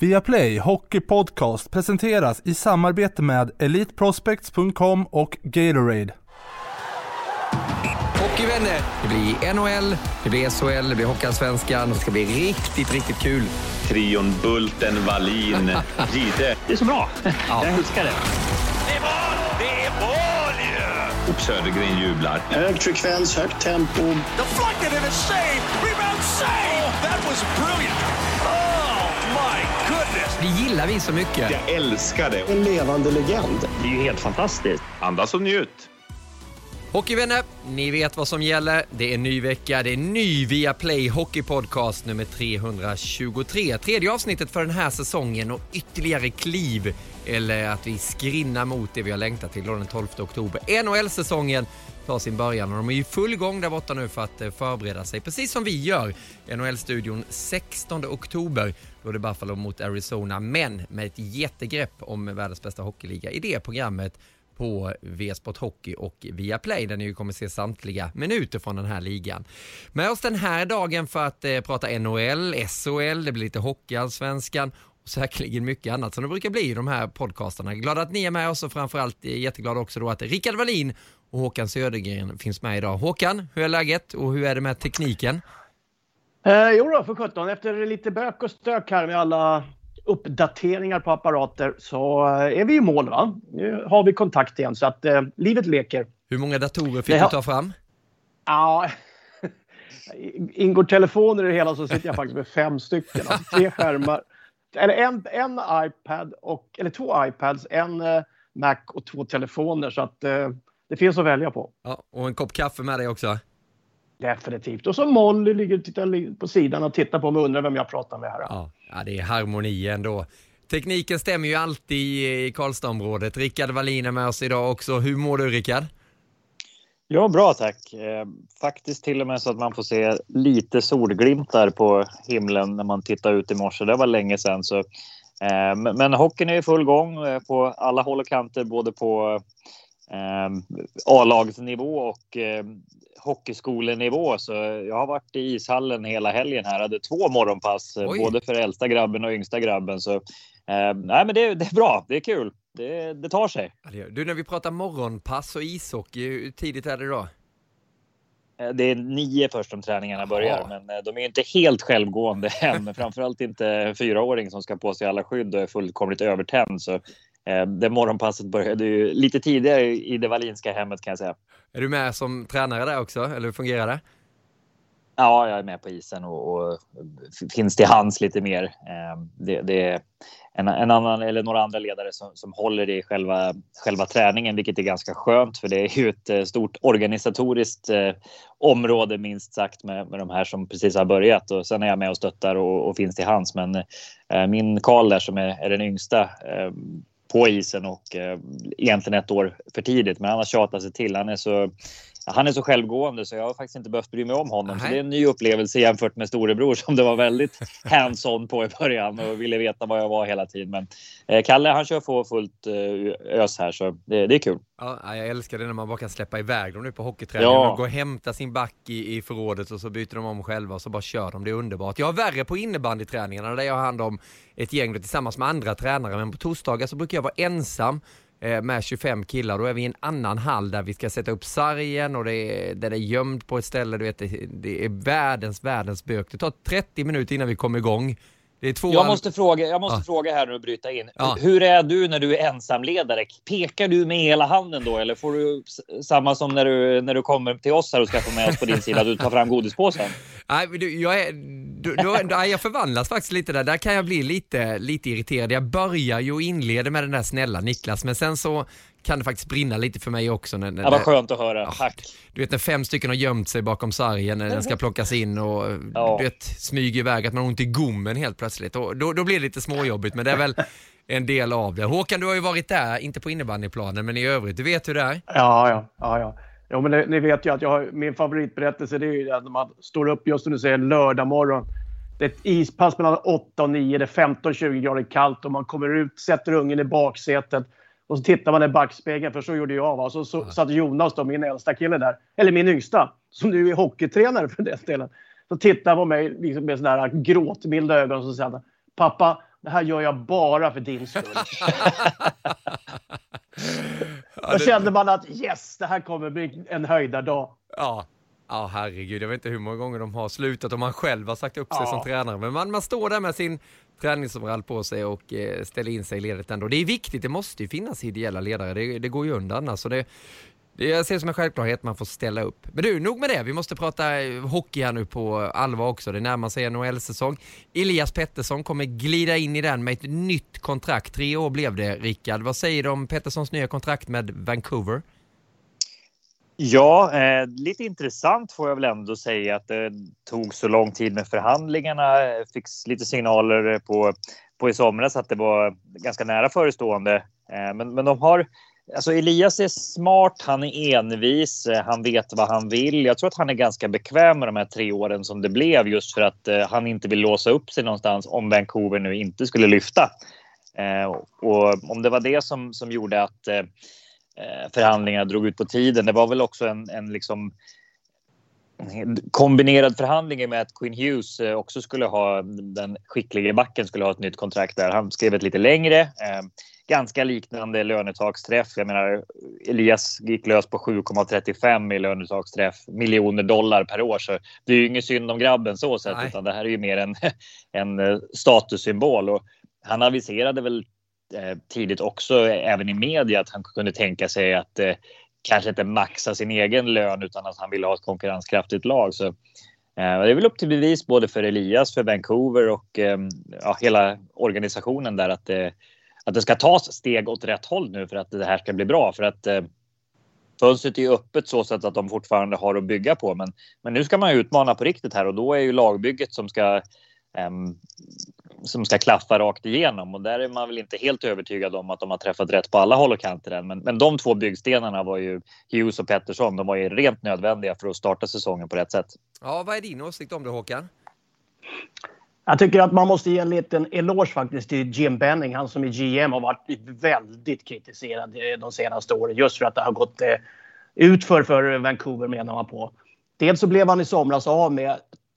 Viaplay Hockey Podcast presenteras i samarbete med EliteProspects.com och Gatorade. Hockeyvänner, det blir NHL, det blir SHL, det blir Hockeyallsvenskan. Det ska bli riktigt, riktigt kul. Trion Bulten, Wallin, Gide. Det är så bra. Jag älskar det. Det är mål! Det är mål ju! Och Södergren jublar. Hög frekvens, högt tempo. Deflected and a save! Rebound save! Oh, that was brilliant! Det gillar vi så mycket. Jag älskar det. En levande legend. Det är ju helt fantastiskt. Andas och njut. Hockeyvänner, ni vet vad som gäller. Det är ny vecka, det är ny Viaplay Hockey Podcast nummer 323. Tredje avsnittet för den här säsongen och ytterligare kliv, eller att vi skrinnar mot det vi har längtat till då den 12 oktober. NHL-säsongen tar sin början och de är i full gång där borta nu för att eh, förbereda sig, precis som vi gör. NHL-studion 16 oktober, då är det Buffalo mot Arizona, men med ett jättegrepp om världens bästa hockeyliga i det programmet på V-sport Hockey och Viaplay där ni kommer se samtliga minuter från den här ligan. Med oss den här dagen för att eh, prata NHL, SHL, det blir lite Hockeyallsvenskan och säkerligen mycket annat som det brukar bli i de här podcastarna. Glad att ni är med oss och framförallt eh, jätteglad också då att Rickard Wallin och Håkan Södergren finns med idag. Håkan, hur är läget och hur är det med tekniken? Eh, jo då, för 17. Efter lite bök och stök här med alla uppdateringar på apparater så eh, är vi i mål. Va? Nu har vi kontakt igen så att eh, livet leker. Hur många datorer fick har- du ta fram? Ja, ingår telefoner i det hela så sitter jag faktiskt med fem stycken. Alltså tre skärmar. Eller en, en iPad, och, eller två iPads, en eh, Mac och två telefoner. Så att eh, det finns att välja på. Ja, och en kopp kaffe med dig också. Definitivt. Och så Molly ligger och tittar li- på sidan och tittar på mig och undrar vem jag pratar med här. Ja, ja, det är harmoni ändå. Tekniken stämmer ju alltid i Karlstadområdet. Rickard Wallin är med oss idag också. Hur mår du Rickard? Ja, bra tack. Eh, faktiskt till och med så att man får se lite solglimtar på himlen när man tittar ut i morse. Det var länge sedan. Så, eh, men, hockeyn är i full gång eh, på alla håll och kanter, både på A-lagsnivå och eh, hockeyskolenivå. Så jag har varit i ishallen hela helgen här. Hade två morgonpass, eh, Oj. både för äldsta grabben och yngsta grabben. Så eh, nej, men det, det är bra. Det är kul. Det, det tar sig. Du, när vi pratar morgonpass och ishockey, hur tidigt är det då? Eh, Det är nio först som träningarna börjar, Jaha. men eh, de är inte helt självgående än. Framförallt inte en fyraåring som ska på sig alla skydd och är fullkomligt övertänd. Så det morgonpasset började ju lite tidigare i det Wallinska hemmet kan jag säga. Är du med som tränare där också, eller hur fungerar det? Ja, jag är med på isen och, och finns till hands lite mer. Eh, Det, det är en, en annan eller några andra ledare som, som håller i själva, själva träningen, vilket är ganska skönt för det är ju ett eh, stort organisatoriskt eh, område minst sagt med, med de här som precis har börjat och sen är jag med och stöttar och, och finns till hands. Men eh, min Karl där som är, är den yngsta eh, på isen och eh, egentligen ett år för tidigt, men han har tjatat sig till. Han är så han är så självgående så jag har faktiskt inte behövt bry mig om honom. Så det är en ny upplevelse jämfört med storebror som det var väldigt hands-on på i början och ville veta vad jag var hela tiden. Men eh, Kalle han kör på fullt eh, ös här så det, det är kul. Ja, jag älskar det när man bara kan släppa iväg dem nu på hockeyträning. Ja. De går och hämtar sin back i, i förrådet och så byter de om själva och så bara kör de. Det är underbart. Jag har värre på innebandyträningarna där jag har hand om ett gäng tillsammans med andra tränare. Men på torsdagar så brukar jag vara ensam Eh, med 25 killar. Då är vi i en annan hall där vi ska sätta upp sargen och det är, den är gömd på ett ställe. Du vet, det, det är världens, världens bök. Det tar 30 minuter innan vi kommer igång. Det är två Jag måste fråga, jag måste Ja. fråga här nu och bryta in. Ja. Hur är du när du är ensamledare? Pekar du med hela handen då eller får du samma som när du, när du kommer till oss här och ska få med oss på din sida, du tar fram godispåsen? Nej, du, jag, är, du, då, jag förvandlas faktiskt lite där. Där kan jag bli lite, lite irriterad. Jag börjar ju och inleder med den där snälla Niklas, men sen så kan det faktiskt brinna lite för mig också. När, när, Ja, vad skönt att höra. Ja. Tack. du vet när fem stycken har gömt sig bakom sargen när den ska plockas in och Ja. du vet, smyger iväg att man har ont i gommen helt plötsligt. Och då, då blir det lite småjobbigt, men det är väl en del av det. Håkan, du har ju varit där, inte på innebandyplanen, men i övrigt, du vet hur det är? Ja, ja, ja. ja. Jo, men det, ni vet ju att jag har, min favoritberättelse det är ju att man står upp just som du säger lördag morgon. Det är ett ispass mellan 8 och 9. Det är 15-20 grader kallt och man kommer ut, sätter ungen i baksätet. Och så tittar man i backspegeln, för så gjorde jag. Va? Så, så satt Jonas, då, min äldsta kille där, eller min yngsta, som nu är hockeytränare för den delen. Så tittar han på mig liksom med sådana här gråtmilda ögon och så han Pappa, det här gör jag bara för din skull. Då kände man att yes, det här kommer bli en höjdardag. Ja. Ja, herregud. Jag vet inte hur många gånger de har slutat och man själv har sagt upp sig Ja. som tränare. Men man, man står där med sin träningsoverall på sig och eh, ställer in sig i ledet ändå. Det är viktigt, det måste ju finnas ideella ledare. Det, det går ju undan annars. Det, det jag ser det som en självklarhet, man får ställa upp. Men du, nog med det. Vi måste prata eh, hockey här nu på allvar också. Det närmar sig NHL-säsong. Elias Pettersson kommer glida in i den med ett nytt kontrakt. Tre år blev det, Rickard. Vad säger du om Petterssons nya kontrakt med Vancouver? Ja, eh, lite intressant får jag väl ändå säga att det tog så lång tid med förhandlingarna. Fick lite signaler eh, på, på i somras att det var ganska nära förestående. Eh, men, men de har... Alltså Elias är smart, han är envis, eh, han vet vad han vill. Jag tror att han är ganska bekväm med de här tre åren som det blev just för att eh, han inte vill låsa upp sig någonstans om Vancouver nu inte skulle lyfta. Eh, och om det var det som, som gjorde att eh, förhandlingarna drog ut på tiden. Det var väl också en, en liksom kombinerad förhandling med att Quinn Hughes eh, också skulle ha den skickliga backen skulle ha ett nytt kontrakt där. Han skrev ett lite längre. Eh, ganska liknande lönetaksträff. Jag menar, Elias gick lös på 7,35 i lönetaksträff, miljoner dollar per år. Så det är ju inget synd om grabben så sett, utan det här är ju mer en, en eh, statussymbol. Och han aviserade väl eh, Eh, tidigt också, även i media, att han kunde tänka sig att eh, kanske inte maxa sin egen lön utan att han ville ha ett konkurrenskraftigt lag. Så, eh, det är väl upp till bevis både för Elias, för Vancouver och eh, ja, hela organisationen där att, eh, att det ska tas steg åt rätt håll nu för att det här ska bli bra. För att eh, fönstret är ju öppet så sätt att de fortfarande har att bygga på. Men, men nu ska man ju utmana på riktigt här och då är ju lagbygget som ska ehm, som ska klaffa rakt igenom och där är man väl inte helt övertygad om att de har träffat rätt på alla håll och kanter än. Men, men de två byggstenarna var ju Hughes och Pettersson. De var ju rent nödvändiga för att starta säsongen på rätt sätt. Ja, vad är din åsikt om det Håkan? Jag tycker att man måste ge en liten eloge faktiskt till Jim Benning. Han som är GM har varit väldigt kritiserad de senaste åren just för att det har gått eh, utför för Vancouver menar man på. Dels så blev han i somras av med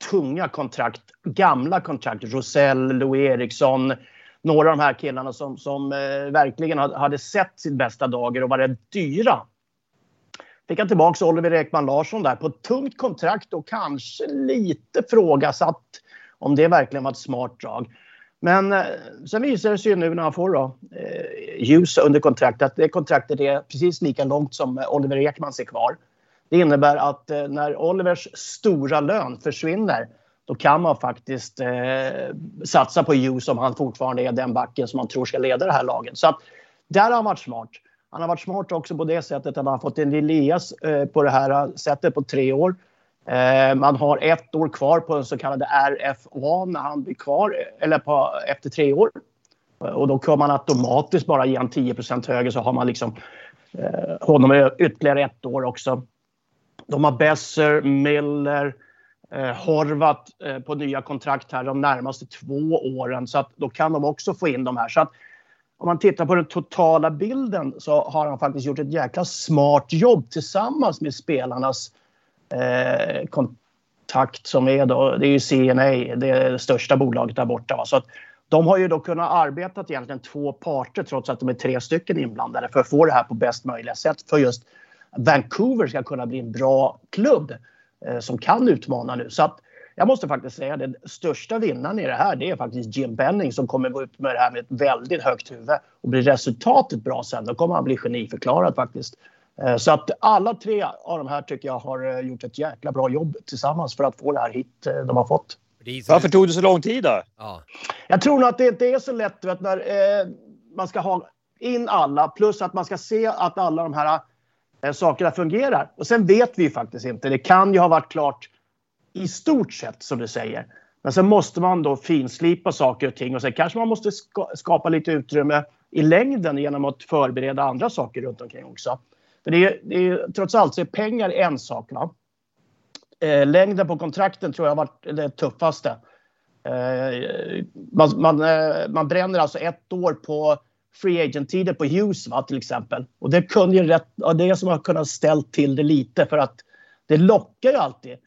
tunga kontrakt, gamla kontrakt. Rosell, Louis Eriksson, några av de här killarna som, som eh, verkligen hade, sett sin bästa dagar och var rätt dyra. Fick han tillbaka Oliver Ekman Larsson där på ett tungt kontrakt och kanske lite frågasatt om det verkligen var ett smart drag. Men eh, sen visar det sig ju nu när han får då, eh, ljus under kontrakt att det kontraktet är precis lika långt som eh, Oliver Ekman ser kvar. Det innebär att eh, när Olivers stora lön försvinner då kan man faktiskt eh, satsa på Hughes om han fortfarande är den backen som man tror ska leda det här laget. Så att där har han varit smart. Han har varit smart också på det sättet att han har fått en Elias eh, på det här eh, sättet på tre år. Eh, man har ett år kvar på den så kallade RFA när han blir kvar, eh, eller på, efter tre år. Eh, och då kan man automatiskt bara ge han 10% högre så har man liksom eh, honom ytterligare ett år också. De har Besser, Miller, eh, Horvat eh, på nya kontrakt här de närmaste två åren. Så att då kan de också få in de här. Så att om man tittar på den totala bilden så har han faktiskt gjort ett jäkla smart jobb tillsammans med spelarnas eh, kontakt som är då, det är ju CNA, det är det största bolaget där borta. Va? Så att de har ju då kunnat arbeta egentligen två parter trots att de är tre stycken inblandade för att få det här på bäst möjliga sätt för just Vancouver ska kunna bli en bra klubb eh, som kan utmana nu. Så att jag måste faktiskt säga den största vinnaren i det här det är faktiskt Jim Benning som kommer gå ut med det här med ett väldigt högt huvud. Och blir resultatet bra sen då kommer han bli geniförklarad faktiskt. Eh, Så att alla tre av de här tycker jag har eh, gjort ett jäkla bra jobb tillsammans för att få det här hit de har fått. Varför tog det så lång tid då? Ja. Jag tror nog att det inte är så lätt du vet, när eh, man ska ha in alla plus att man ska se att alla de här Eh, sakerna fungerar. Och sen vet vi faktiskt inte. Det kan ju ha varit klart i stort sett som du säger. Men sen måste man då finslipa saker och ting och sen kanske man måste skapa lite utrymme i längden genom att förbereda andra saker runt omkring också. För det är, det är trots allt så är pengar en sak. Va? Eh, längden på kontrakten tror jag har varit det tuffaste. Eh, man, man, eh, man bränner alltså ett år på free agent-tider på Hughes va, till exempel. Och det kunde ju rätt, ja, det som har kunnat ställt till det lite för att det lockar ju alltid.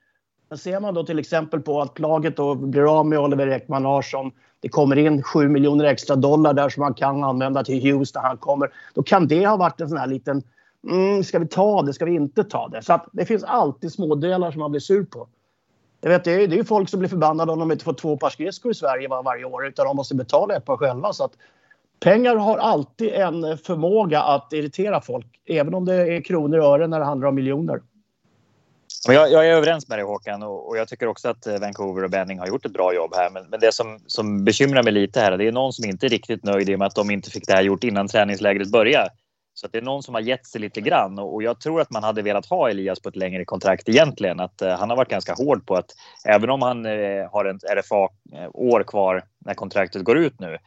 Men ser man då till exempel på att laget då blir av med Oliver Ekman Larsson, det kommer in 7 miljoner extra dollar där som man kan använda till Hughes när han kommer. Då kan det ha varit en sån här liten mm, ska vi ta det, ska vi inte ta det? Så att det finns alltid smådelar som man blir sur på. Jag vet, det, är, ju folk som blir förbannade om de inte får två par skridskor i Sverige var, varje år utan de måste betala ett par själva. Så att pengar har alltid en förmåga att irritera folk, även om det är kronor och ören när det handlar om miljoner. Jag, jag, är överens med dig Håkan och, och, jag tycker också att eh, Vancouver och Benning har gjort ett bra jobb här. Men, men det som, som bekymrar mig lite här, det är någon som inte är riktigt nöjd i och med att de inte fick det här gjort innan träningslägret började. Så det är någon som har gett sig lite grann och, och jag tror att man hade velat ha Elias på ett längre kontrakt egentligen. Att eh, han har varit ganska hård på att även om han eh, har ett RFA-år kvar när kontraktet går ut nu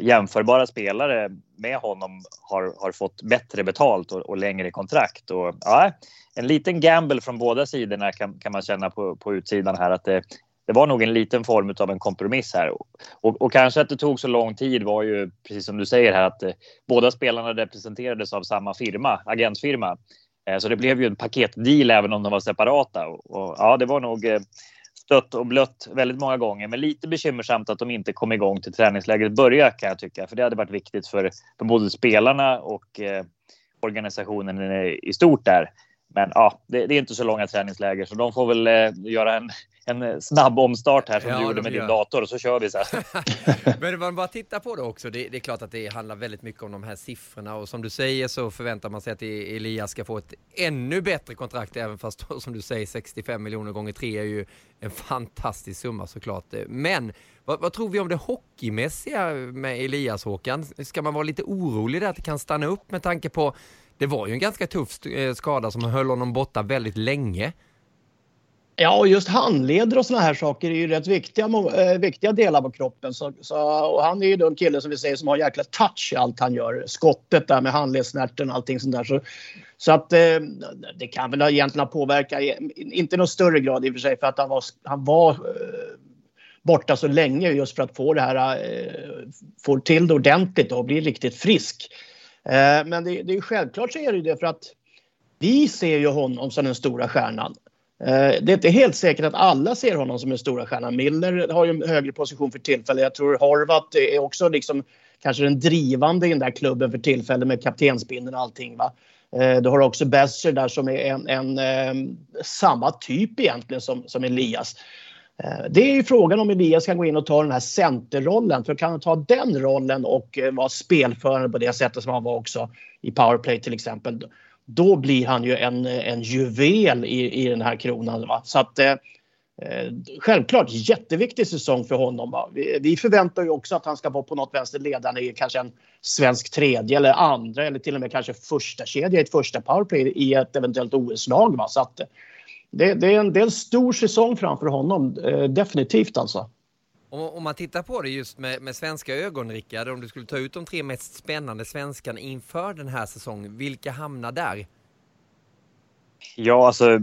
jämförbara spelare med honom har, har fått bättre betalt och, och längre kontrakt. Och, ja, en liten gamble från båda sidorna kan, kan man känna på, på utsidan här att det, det var nog en liten form av en kompromiss här. Och, och, kanske att det tog så lång tid var ju precis som du säger här att eh, båda spelarna representerades av samma firma, agentfirma. Eh, så det blev ju en paketdeal även om de var separata. Och, och ja, det var nog eh, stött och blött väldigt många gånger. Men lite bekymmersamt att de inte kom igång till träningslägret börja kan jag tycka. För det hade varit viktigt för, för både spelarna och eh, organisationen i stort där. Men ja, det, det, är inte så långa träningsläger så de får väl eh, göra en, en snabb omstart här som ja, du gjorde med din dator och så kör vi så här. Men man bara tittar på det också. Det, det, är klart att det handlar väldigt mycket om de här siffrorna och som du säger så förväntar man sig att Elias ska få ett ännu bättre kontrakt även fast som du säger 65 miljoner gånger tre är ju en fantastisk summa såklart. Men vad, vad, tror vi om det hockeymässiga med Elias Håkan? Ska man vara lite orolig där att det kan stanna upp med tanke på det var ju en ganska tuff eh, skada som höll honom borta väldigt länge. Ja, och just handleder och såna här saker är ju rätt viktiga, äh, viktiga delar på kroppen. Så, så, och han är ju då en kille som vi säger som har jäkla touch i allt han gör. Skottet där med handledssnärten och allting sånt där. Så, så att äh, det kan väl egentligen påverka, inte i någon större grad i och för sig för att han var, han var äh, borta så länge just för att få det här, få till det ordentligt och bli riktigt frisk. Eh, men det, det är självklart så är det ju det för att vi ser ju honom som den stora stjärnan. Eh, det är inte helt säkert att alla ser honom som den stora stjärnan. Miller har ju en högre position för tillfället. Jag tror Horvat är också liksom kanske den drivande i den där klubben för tillfället med kaptensbindeln och allting. Va? Eh, du har också Besser där som är en, en, en, samma typ egentligen som, som Elias. Eh, det är ju frågan om Elias kan gå in och ta den här centerrollen. För kan han ta den rollen och vara spelförande på det sättet som han var också i powerplay till exempel. Då blir han ju en, en juvel i, i den här kronan. Va? Så att, eh, eh, självklart jätteviktig säsong för honom. Va? Vi, vi, förväntar ju också att han ska vara på något vänster ledande i kanske en svensk tredje eller andra eller till och med kanske första kedja i ett första powerplay i ett eventuellt OS-lag. Så att, eh, det, det, är en, det är en stor säsong framför honom, eh, definitivt alltså. Om, man tittar på det just med, med svenska ögon, Rickard, om du skulle ta ut de tre mest spännande svenskarna inför den här säsongen, vilka hamnar där? Ja, alltså,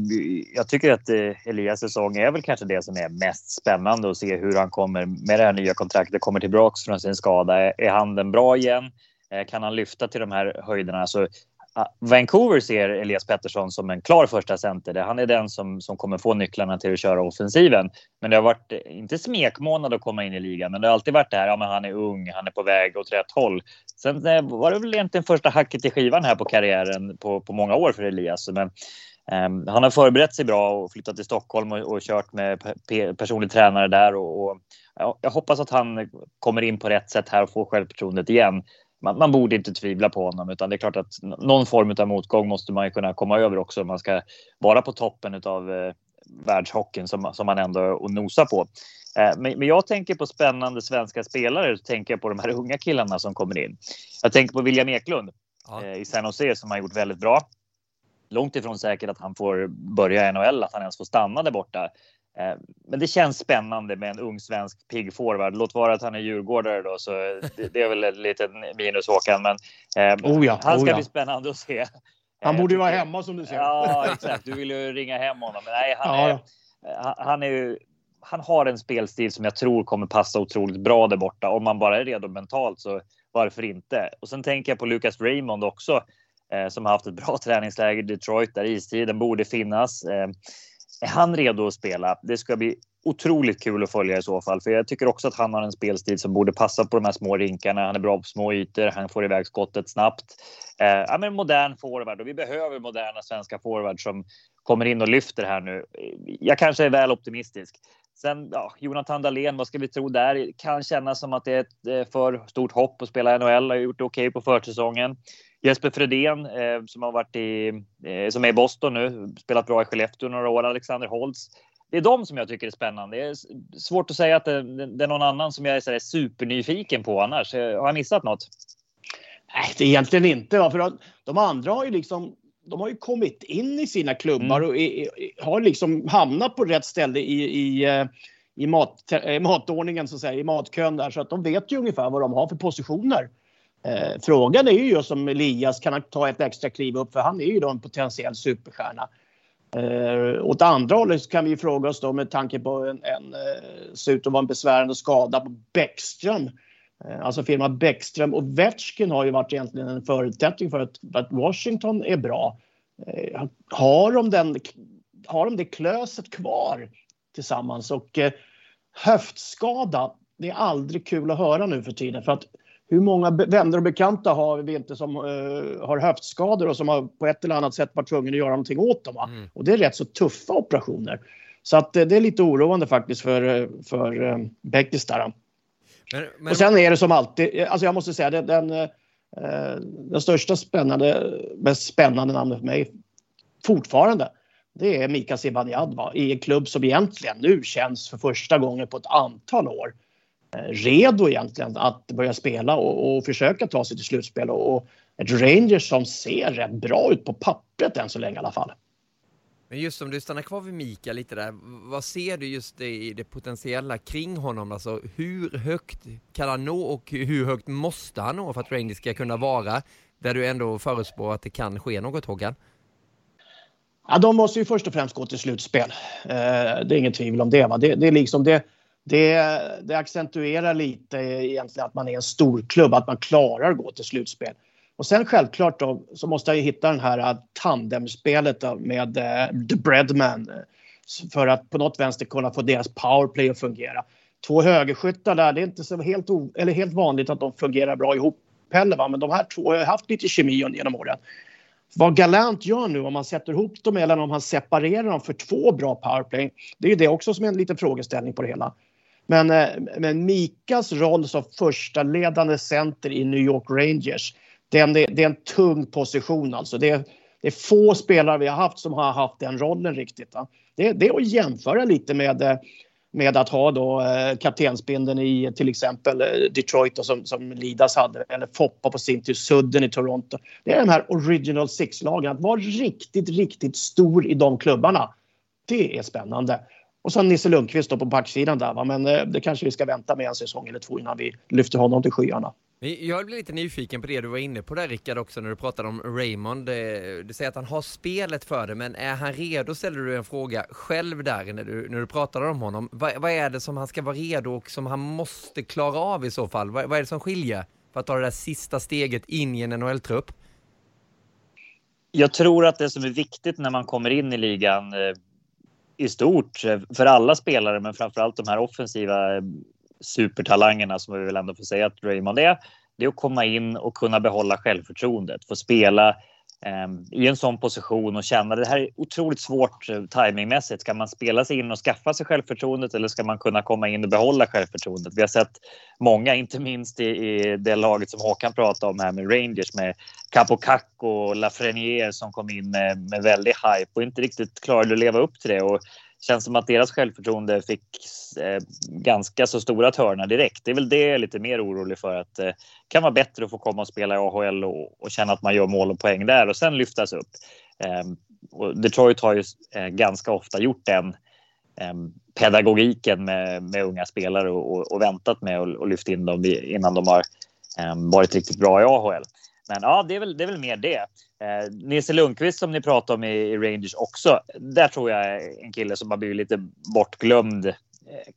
jag tycker att eh, Elias säsong är väl kanske det som är mest spännande att se hur han kommer med det här nya kontraktet, kommer tillbaks från sin skada. Är, handen bra igen? Eh, kan han lyfta till de här höjderna? Alltså, Ah, Vancouver ser Elias Pettersson som en klar första center. Han är den som, som kommer få nycklarna till att köra offensiven. Men det har varit, eh, inte smekmånad att komma in i ligan, men det har alltid varit det här, ja men han är ung, han är på väg åt rätt håll. Sen eh, var det väl egentligen första hacket i skivan här på karriären på, på många år för Elias. Men um, han har förberett sig bra och flyttat till Stockholm och, och kört med pe personlig tränare där och, och jag hoppas att han kommer in på rätt sätt här och får självförtroendet igen man, man, borde inte tvivla på honom, utan det är klart att någon form av motgång måste man ju kunna komma över också. Man ska vara på toppen av eh, världshockeyn som, som man ändå och nosar på. Eh, men, men, jag tänker på spännande svenska spelare, så tänker jag på de här unga killarna som kommer in. Jag tänker på William Eklund ja. eh, i San Jose som har gjort väldigt bra. Långt ifrån säkert att han får börja i NHL, att han ens får stanna där borta. Eh, men det känns spännande med en ung svensk pigg forward. Låt vara att han är djurgårdare då, så det, är väl ett litet minus Håkan. Men eh, oh ja, han ska oh ja. bli spännande att se. Han borde ju vara hemma som du säger. Ja, exakt. Du vill ju ringa hem honom. Men nej, han, är, ja. han, är ju, han har en spelstil som jag tror kommer passa otroligt bra där borta. Om man bara är redo mentalt så varför inte? Och sen tänker jag på Lucas Raymond också eh, som har haft ett bra träningsläger i Detroit där istiden borde finnas. Eh, är han redo att spela? Det ska bli otroligt kul att följa i så fall. För jag tycker också att han har en spelstil som borde passa på de här små rinkarna. Han är bra på små ytor, han får iväg skottet snabbt. Eh, ja, men modern forward och vi behöver moderna svenska forwards som kommer in och lyfter här nu. Jag kanske är väl optimistisk. Sen ja, Jonathan Dahlén, vad ska vi tro där? Kan kännas som att det är ett eh, för stort hopp att spela NHL. Har gjort det okej okay på försäsongen. Jesper Fredén eh, som har varit i, eh, som är i Boston nu, spelat bra i Skellefteå några år. Alexander Holtz. Det är de som jag tycker är spännande. Det är svårt att säga att det, det är någon annan som jag är så där supernyfiken på annars. Eh, har jag missat något? Nej, det är egentligen inte. För de andra har ju liksom de har ju kommit in i sina klubbar mm. och är, har liksom hamnat på rätt ställe i, i, eh, i mat, matordningen, så att säga, i matkön där. Så att de vet ju ungefär vad de har för positioner. Eh, frågan är ju just om Elias kan ta ett extra kliv upp för han är ju då en potentiell superstjärna. Eh, åt andra hållet kan vi fråga oss då med tanke på en, en eh, ser ut att vara en besvärande skada på Bäckström. Eh, alltså firma Bäckström och Vetchkin har ju varit egentligen en förutsättning för att, att Washington är bra. Eh, har de, den, har de det klöset kvar tillsammans? Och eh, höftskada, det är aldrig kul att höra nu för tiden. För att hur många vänner och bekanta har vi inte som uh, har höftskador och som har på ett eller annat sätt varit tvungna att göra någonting åt dem? Mm. Och det är rätt så tuffa operationer. Så att det är lite oroande faktiskt för, för uh, Beckis där. Men, men... Och sen är det som alltid, alltså jag måste säga det, den, eh, den största spännande, mest spännande namnet för mig fortfarande det är Mika Zibanejad i en klubb som egentligen nu känns för första gången på ett antal år Eh, redo egentligen att börja spela och, och försöka ta sig till slutspel. Och, och ett Rangers som ser rätt bra ut på pappret än så länge i alla fall. Men just om du stannar kvar vid Mika lite där, vad ser du just det, i det potentiella kring honom? Alltså hur högt kan han nå och hur högt måste han nå för att Rangers ska kunna vara där du ändå förutspår att det kan ske något Håkan? Ja, de måste ju först och främst gå till slutspel. Eh, det är inget tvivel om det. Va? Det, det är liksom det det, det accentuerar lite egentligen att man är en stor klubb, att man klarar att gå till slutspel. Och sen självklart då så måste jag hitta den här äh, tandemspelet med uh, The Breadman äh, för att på något vänster kunna få deras powerplay att fungera. Två högerskyttar där, det är inte så helt, eller helt vanligt att de fungerar bra ihop heller. Va? Men de här två har haft lite kemi genom åren. Vad Galant gör nu om han sätter ihop dem eller om han separerar dem för två bra powerplay. Det är ju det också som är en liten frågeställning på det hela. Men, men Mikas roll som första ledande center i New York Rangers, den, det, det är en tung position alltså. Det är, det är få spelare vi har haft som har haft den rollen riktigt. Det, det är att jämföra lite med, eh, med att ha då eh, kaptensbindeln i till exempel eh, Detroit då, som, som Lidas hade eller Foppa på sin tur, Sudden i Toronto. Det är de här original six-lagen. Att vara riktigt, riktigt stor i de klubbarna. Det är spännande. Och sen Nisse Lundqvist då på backsidan där. Va? Men det kanske vi ska vänta med en säsong eller två innan vi lyfter honom till skyarna. Jag blir lite nyfiken på det du var inne på där Rickard också när du pratade om Raymond. Du säger att han har spelet för det, men är han redo ställer du en fråga själv där när du, när du pratade om honom. Vad, vad är det som han ska vara redo och som han måste klara av i så fall? Vad, vad är det som skiljer för att ta det där sista steget in i en NHL-trupp? Jag tror att det som är viktigt när man kommer in i ligan eh, i stort eh, för alla spelare, men framförallt de här offensiva eh, supertalangerna som vi väl ändå får säga att Raymond är. Det är att komma in och kunna behålla självförtroendet, få spela ehm, i en sån position och känna det här är otroligt svårt eh, timingmässigt. Ska man spela sig in och skaffa sig självförtroendet eller ska man kunna komma in och behålla självförtroendet? Vi har sett många, inte minst i, i det laget som Håkan pratade om här med Rangers med Capocac och Lafreniere som kom in med, med väldig hype och inte riktigt klarade att leva upp till det. Och känns som att deras självförtroende fick eh, ganska så stora törnar direkt. Det är väl det jag är lite mer orolig för att det eh, kan vara bättre att få komma och spela i AHL och, och känna att man gör mål och poäng där och sen lyftas upp. Eh, och Detroit har ju eh, ganska ofta gjort den eh, pedagogiken med, med unga spelare och, och, och väntat med att lyfta in dem innan de har eh, varit riktigt bra i AHL. Men ja, det är väl, det är väl mer det. Eh, Nisse Lundqvist som ni pratade om i, i, Rangers också. Där tror jag är en kille som har blivit lite bortglömd. Eh,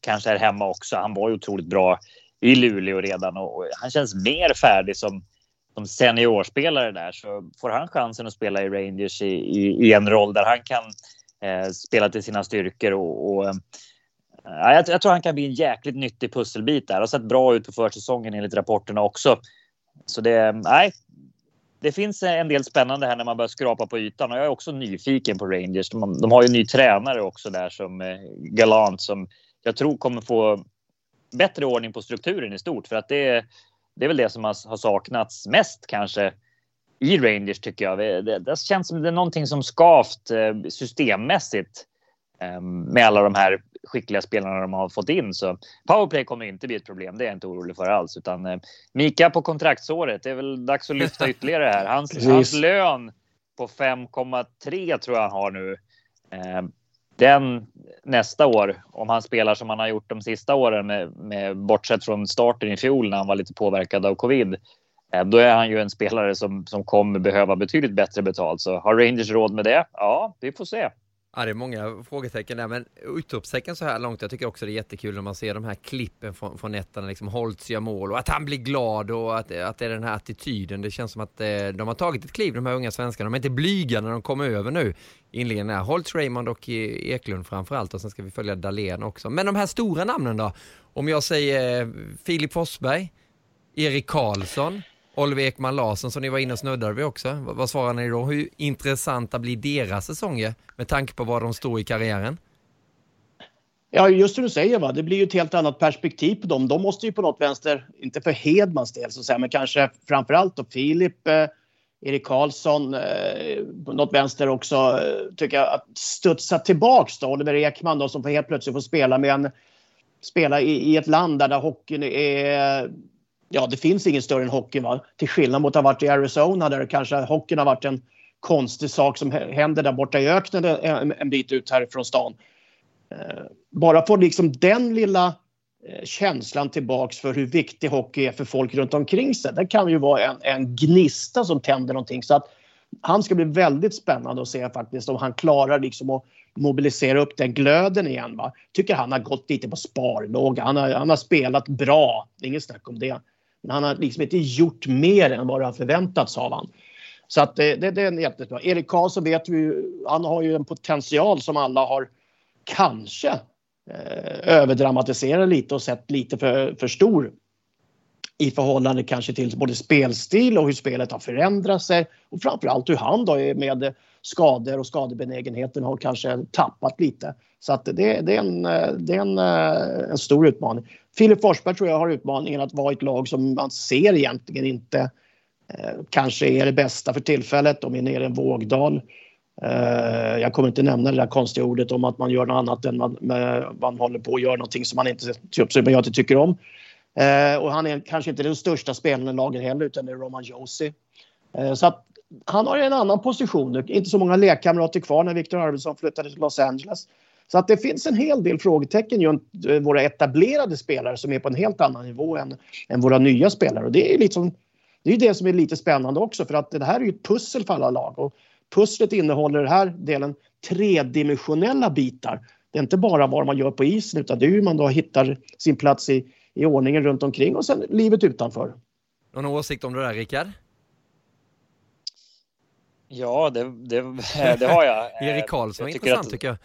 kanske här hemma också. Han var ju otroligt bra i Luleå redan och, och han känns mer färdig som, som seniorspelare där. Så får han chansen att spela i Rangers i, i, i en roll där han kan eh, spela till sina styrkor och, och eh, Ja, jag, jag, tror han kan bli en jäkligt nyttig pusselbit där. Har sett bra ut på försäsongen enligt rapporterna också. Så det, nej, det finns eh, en del spännande här när man börjar skrapa på ytan och jag är också nyfiken på Rangers. De, de har ju en ny tränare också där som eh, Galant som jag tror kommer få bättre ordning på strukturen i stort för att det, det är väl det som har, har saknats mest kanske i Rangers tycker jag. Det, det känns som det är någonting som skavt eh, systemmässigt ehm, med alla de här skickliga spelarna de har fått in. Så powerplay kommer inte bli ett problem. Det är jag inte orolig för alls. Utan eh, Mika på kontraktsåret. Det är väl dags att lyfta ytterligare här. Hans, hans lön på 5,3 tror jag han har nu. Eh, den nästa år, om han spelar som han har gjort de sista åren med, med bortsett från starten i fjol när han var lite påverkad av covid. Eh, då är han ju en spelare som, som kommer behöva betydligt bättre betalt. Så har Rangers råd med det? Ja, vi får se. Ja, det är många frågetecken där, men utropstecken så här långt. Jag tycker också det är jättekul när man ser de här klippen från, från nätterna, liksom Holtz gör mål och att han blir glad och att, att det är den här attityden. Det känns som att eh, de har tagit ett kliv, de här unga svenskarna. De är inte blyga när de kommer över nu. Inledningen är Holtz, Raymond och eh, Eklund framförallt och sen ska vi följa Dahlén också. Men de här stora namnen då? Om jag säger eh, Filip Forsberg, Erik Karlsson, Oliver Ekman Larsson som ni var inne och snuddade vid också. Vad, vad svarar ni då? Hur intressanta blir deras säsonger med tanke på var de står i karriären? Ja, just det du säger, va? det blir ju ett helt annat perspektiv på dem. De måste ju på något vänster, inte för Hedmans del, så att säga, men kanske framförallt då Filip, eh, Erik Karlsson, eh, på något vänster också, eh, tycker jag, att studsa tillbaks då. Oliver Ekman då, som helt plötsligt får spela med en spela i, i ett land där, där hockeyn är ja, det finns ingen större än hockeyn. Va? Till skillnad mot att ha varit i Arizona där kanske hockeyn har varit en konstig sak som händer där borta i öknen en, en bit ut härifrån stan. Eh, bara få liksom den lilla eh, känslan tillbaks för hur viktig hockey är för folk runt omkring sig. Det kan ju vara en, en gnista som tänder någonting. Så att han ska bli väldigt spännande att se faktiskt om han klarar liksom att mobilisera upp den glöden igen. Va? Tycker han har gått lite på sparlåga. Han har, han har spelat bra, inget snack om det. Men han har liksom inte gjort mer än vad det har förväntats av han. Så att det, det, det är jättebra. Erik Karlsson vet vi han har ju en potential som alla har kanske eh, överdramatiserat lite och sett lite för, för stor i förhållande kanske till både spelstil och hur spelet har förändrat sig och framförallt hur han då är med skador och skadebenägenheten har kanske tappat lite. Så att det, det är, en, det är en, en stor utmaning. Filip Forsberg tror jag har utmaningen att vara ett lag som man ser egentligen inte eh, kanske är det bästa för tillfället. De är nere i en vågdal. Eh, jag kommer inte nämna det där konstiga ordet om att man gör något annat än man, man håller på och gör någonting som man inte, typ, som jag inte tycker om. Eh, och han är kanske inte den största spelaren i laget heller utan det är Roman Josi. Så att han har en annan position. nu. Inte så många lekkamrater kvar när Victor Arvidsson flyttade till Los Angeles. Så att det finns en hel del frågetecken runt eh, våra etablerade spelare som är på en helt annan nivå än, än våra nya spelare. Och det är liksom, det är det som är lite spännande också för att det här är ju ett pussel för alla lag. Och pusslet innehåller den här delen tredimensionella bitar. Det är inte bara vad man gör på isen utan det är hur man då hittar sin plats i, i ordningen runt omkring och sen livet utanför. Någon åsikt om det där Rickard? Ja, det, det, det har jag. Erik Karlsson var intressant att, tycker jag.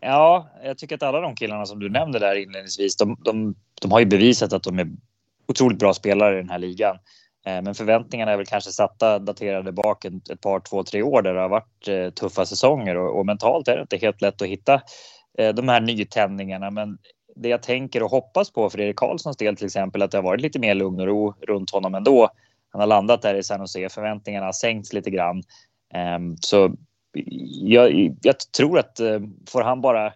Ja, jag tycker att alla de killarna som du nämnde där inledningsvis, de, de, de har ju bevisat att de är otroligt bra spelare i den här ligan. Eh, men förväntningarna är väl kanske satta daterade bak ett, par, två, tre år där det har varit eh, tuffa säsonger och, och, mentalt är det inte helt lätt att hitta eh, de här nytändningarna. Men det jag tänker och hoppas på för Erik Karlssons del till exempel att det har varit lite mer lugn och ro runt honom ändå. Han har landat där i San Jose, förväntningarna har sänkts lite grann. Ehm, så jag, jag tror att eh, får han bara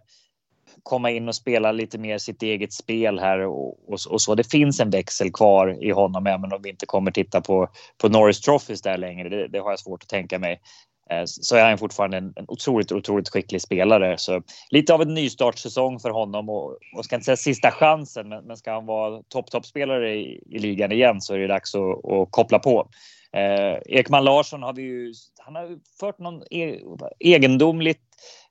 komma in och spela lite mer sitt eget spel här och, och, och, så. Det finns en växel kvar i honom, även om vi inte kommer titta på, på Norris Trophies där längre. Det, det har jag svårt att tänka mig. Eh, så är han fortfarande en, en otroligt, otroligt skicklig spelare. Så lite av en nystartssäsong för honom och, och ska inte säga sista chansen, men, men ska han vara topp, toppspelare i, i ligan igen så är det dags att, att koppla på. Eh, Ekman Larsson har vi ju, han har fört någon e egendomligt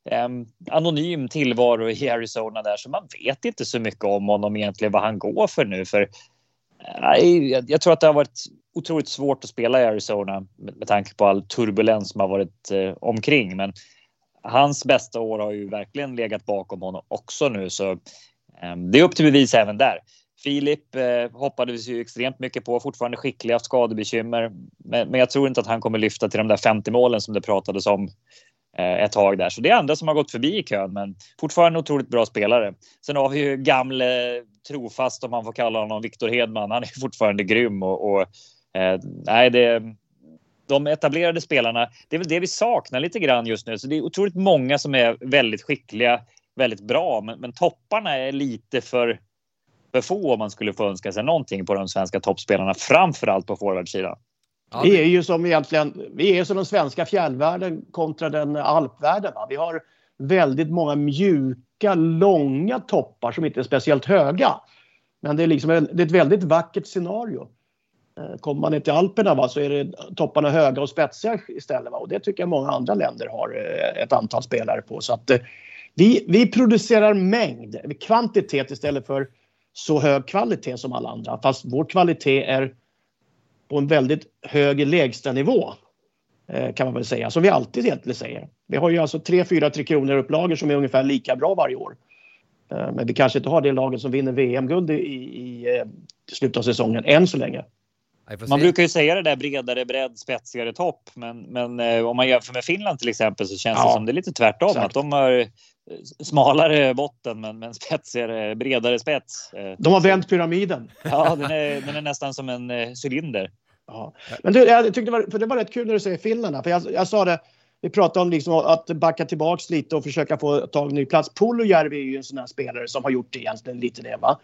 eh, anonym tillvaro i Arizona där så man vet inte så mycket om honom egentligen vad han går för nu för eh, jag, jag tror att det har varit otroligt svårt att spela i Arizona med, med tanke på all turbulens som har varit eh, omkring men hans bästa år har ju verkligen legat bakom honom också nu, så eh, det är upp till bevis även där. Filip eh, hoppades ju extremt mycket på, fortfarande skicklig, haft skadebekymmer. Men, men jag tror inte att han kommer lyfta till de där 50 målen som det pratades om eh, ett tag där. Så det är andra som har gått förbi i kön, men fortfarande otroligt bra spelare. Sen har vi ju gamle trofast, om man får kalla honom, Viktor Hedman. Han är fortfarande grym och, och nej, det de etablerade spelarna, det är väl det vi saknar lite grann just nu. Så det är otroligt många som är väldigt skickliga, väldigt bra, men, men topparna är lite för för få om man skulle få önska sig någonting på de svenska toppspelarna, framför allt på forwardsidan. Ja, vi är ju som egentligen, vi är som den svenska fjällvärlden kontra den alpvärlden. Va? Vi har väldigt många mjuka, långa toppar som inte är speciellt höga. Men det är, liksom en, det är ett väldigt vackert scenario. Eh, kommer man ner till Alperna va, så är det topparna höga och spetsiga istället. Va? Och det tycker jag många andra länder har eh, ett antal spelare på. Så att, eh, vi, vi producerar mängd, kvantitet istället för så hög kvalitet som alla andra. Fast vår kvalitet är på en väldigt hög lägstanivå. Kan man väl säga, som vi alltid egentligen säger. Vi har ju alltså tre, fyra Tre Kronor upplagor som är ungefär lika bra varje år. Men vi kanske inte har det laget som vinner VM-guld i, i, i slutet av säsongen än så länge. Man brukar ju säga det där bredare bredd, spetsigare topp. Men, men eh, om man jämför med Finland till exempel så känns ja, det som det är lite tvärtom. Exakt. Att de har smalare botten men, men spetsigare, bredare spets. Eh, De har vänt pyramiden. Ja, den är, den är nästan som en eh, cylinder. Ja. Men du, jag tyckte det var, för det var rätt kul när du säger Finland. För jag, jag sa det, vi pratade om liksom att backa tillbaks lite och försöka få ta en ny plats. Puolujärvi är ju en sån här spelare som har gjort det egentligen lite det. Va?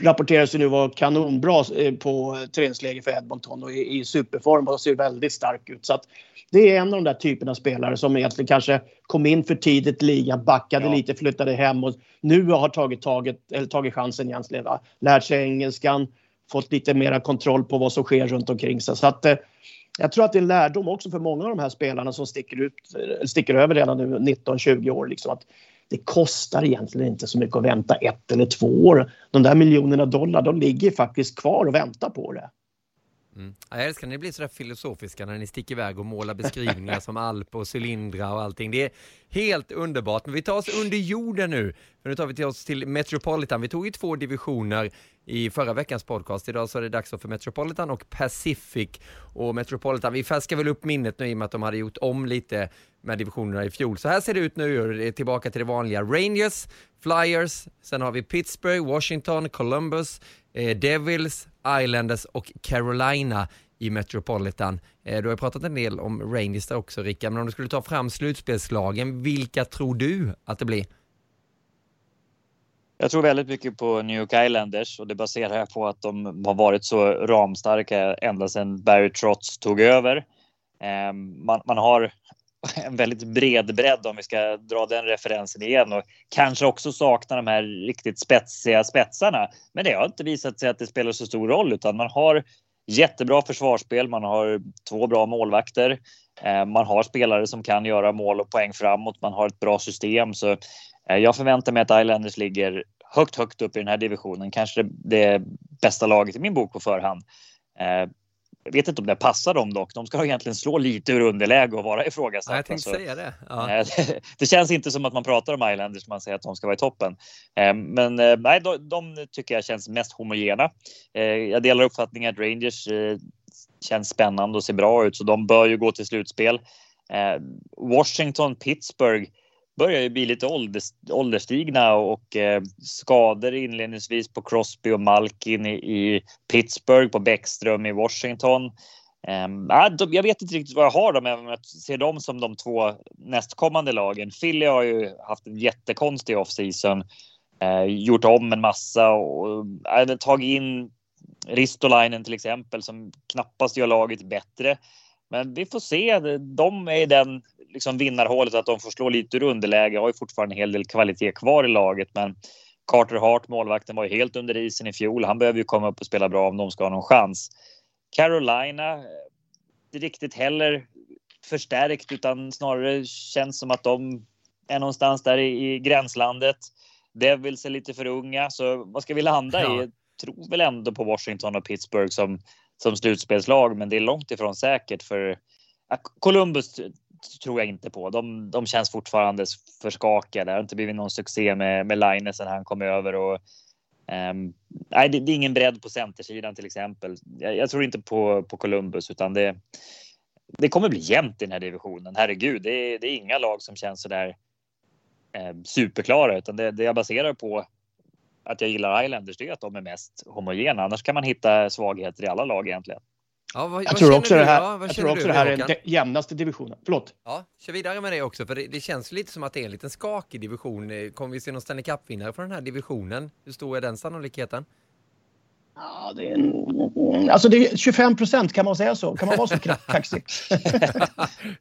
Rapporteras ju nu vara kanonbra eh, på träningsläger för Edmonton och i, i superform och ser väldigt stark ut. Så att det är en av de där typerna av spelare som egentligen kanske kom in för tidigt i ligan, backade ja. lite, flyttade hem och nu har tagit, taget, eller tagit chansen egentligen. Va? Lärt sig engelskan, fått lite mera kontroll på vad som sker runt omkring sig. Så att, eh, jag tror att det är en lärdom också för många av de här spelarna som sticker, ut, sticker över redan nu 19-20 år. Liksom, att det kostar egentligen inte så mycket att vänta ett eller två år. De där miljonerna dollar, de ligger faktiskt kvar och väntar på det. Mm. Jag älskar när ni blir sådär filosofiska när ni sticker iväg och målar beskrivningar som alp och cylindrar och allting. Det är helt underbart. Men vi tar oss under jorden nu. För nu tar vi till oss till Metropolitan. Vi tog ju två divisioner i förra veckans podcast. Idag så är det dags för Metropolitan och Pacific. Och Metropolitan, vi färskar väl upp minnet nu i och med att de hade gjort om lite med divisionerna i fjol. Så här ser det ut nu, det är tillbaka till det vanliga. Rangers, Flyers, sen har vi Pittsburgh, Washington, Columbus, eh, Devils, Islanders och Carolina i Metropolitan. Eh, du har pratat en del om Rangers där också Rickard, men om du skulle ta fram slutspelslagen, vilka tror du att det blir? Jag tror väldigt mycket på New York Islanders och det baserar jag på att de har varit så ramstarka ända sedan Barry Trotz tog över. Ehm, man, man har en väldigt bred bredd om vi ska dra den referensen igen och kanske också saknar de här riktigt spetsiga spetsarna. Men det har inte visat sig att det spelar så stor roll utan man har jättebra försvarsspel. Man har två bra målvakter. Ehm, man har spelare som kan göra mål och poäng framåt. Man har ett bra system så jag förväntar mig att Islanders ligger högt, högt upp i den här divisionen. Kanske det bästa laget i min bok på förhand. Eh, jag vet inte om det passar dem dock. De ska egentligen slå lite ur underläge och vara ifrågasatta. Jag tänkte säga det. Ja. Eh, det känns inte som att man pratar om Islanders man säger att de ska vara i toppen. Men nej, de, de tycker jag känns mest homogena. Jag delar uppfattningen att Rangers känns spännande och ser bra ut så de bör ju gå till slutspel. Washington, Pittsburgh börjar ju bli lite ålders, ålderstigna och eh, skador inledningsvis på Crosby och Malkin i, i Pittsburgh, på Bäckström i Washington. Eh, jag vet inte riktigt vad jag har dem, även om jag ser dem som de två nästkommande lagen. Philly har ju haft en jättekonstig offseason, eh, gjort om en massa och eh, tagit in Ristolainen till exempel som knappast gör laget bättre. Men vi får se. De är i den liksom vinnarhålet att de får slå lite ur underläge. Har ju fortfarande en hel del kvalitet kvar i laget, men Carter Hart, målvakten, var ju helt under isen i fjol. Han behöver ju komma upp och spela bra om de ska ha någon chans. Carolina, inte riktigt heller förstärkt utan snarare känns som att de är någonstans där i, i gränslandet. Devils är lite för unga, så vad ska vi landa ja. i? Jag tror väl ändå på Washington och Pittsburgh som, som slutspelslag, men det är långt ifrån säkert för Columbus tror jag inte på. De, de känns fortfarande för skakiga. Det har inte blivit någon succé med, med Line sen han kom över. Och, um, nej, det, det, är ingen bredd på centersidan till exempel. Jag, jag, tror inte på, på Columbus utan det, det kommer bli jämnt i den här divisionen. Herregud, det är, det är inga lag som känns så där eh, superklara utan det, det jag baserar på att jag gillar Islanders det är att de är mest homogena. Annars kan man hitta svagheter i alla lag egentligen. Ja, vad, jag tror också, det här, ja, jag tror också det här är den jämnaste divisionen. Förlåt. Ja, kör vidare med det också, för det, det, känns lite som att det är en liten skakig division. Eh, kommer vi se någon Stanley Cup-vinnare från den här divisionen? Hur stor är den sannolikheten? Ja, det är, en, alltså det är 25 procent, kan man säga så? Kan man vara så kaxig?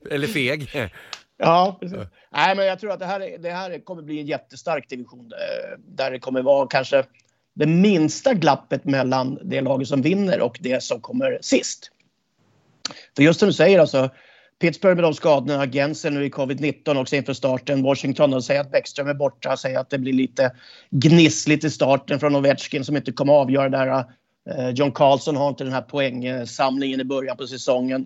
Eller feg. Ja, precis. Nej, men jag tror att det här, det här kommer bli en jättestark division eh, där det kommer vara kanske det minsta glappet mellan det laget som vinner och det som kommer sist. För just som du säger, alltså, Pittsburgh med de skadorna, Gensen nu i covid-19 också inför starten. Washington och säger att Bäckström är borta, säger att det blir lite gnissligt i starten från Ovechkin som inte kommer avgöra där. Eh, John Carlson har inte den här poängsamlingen i början på säsongen.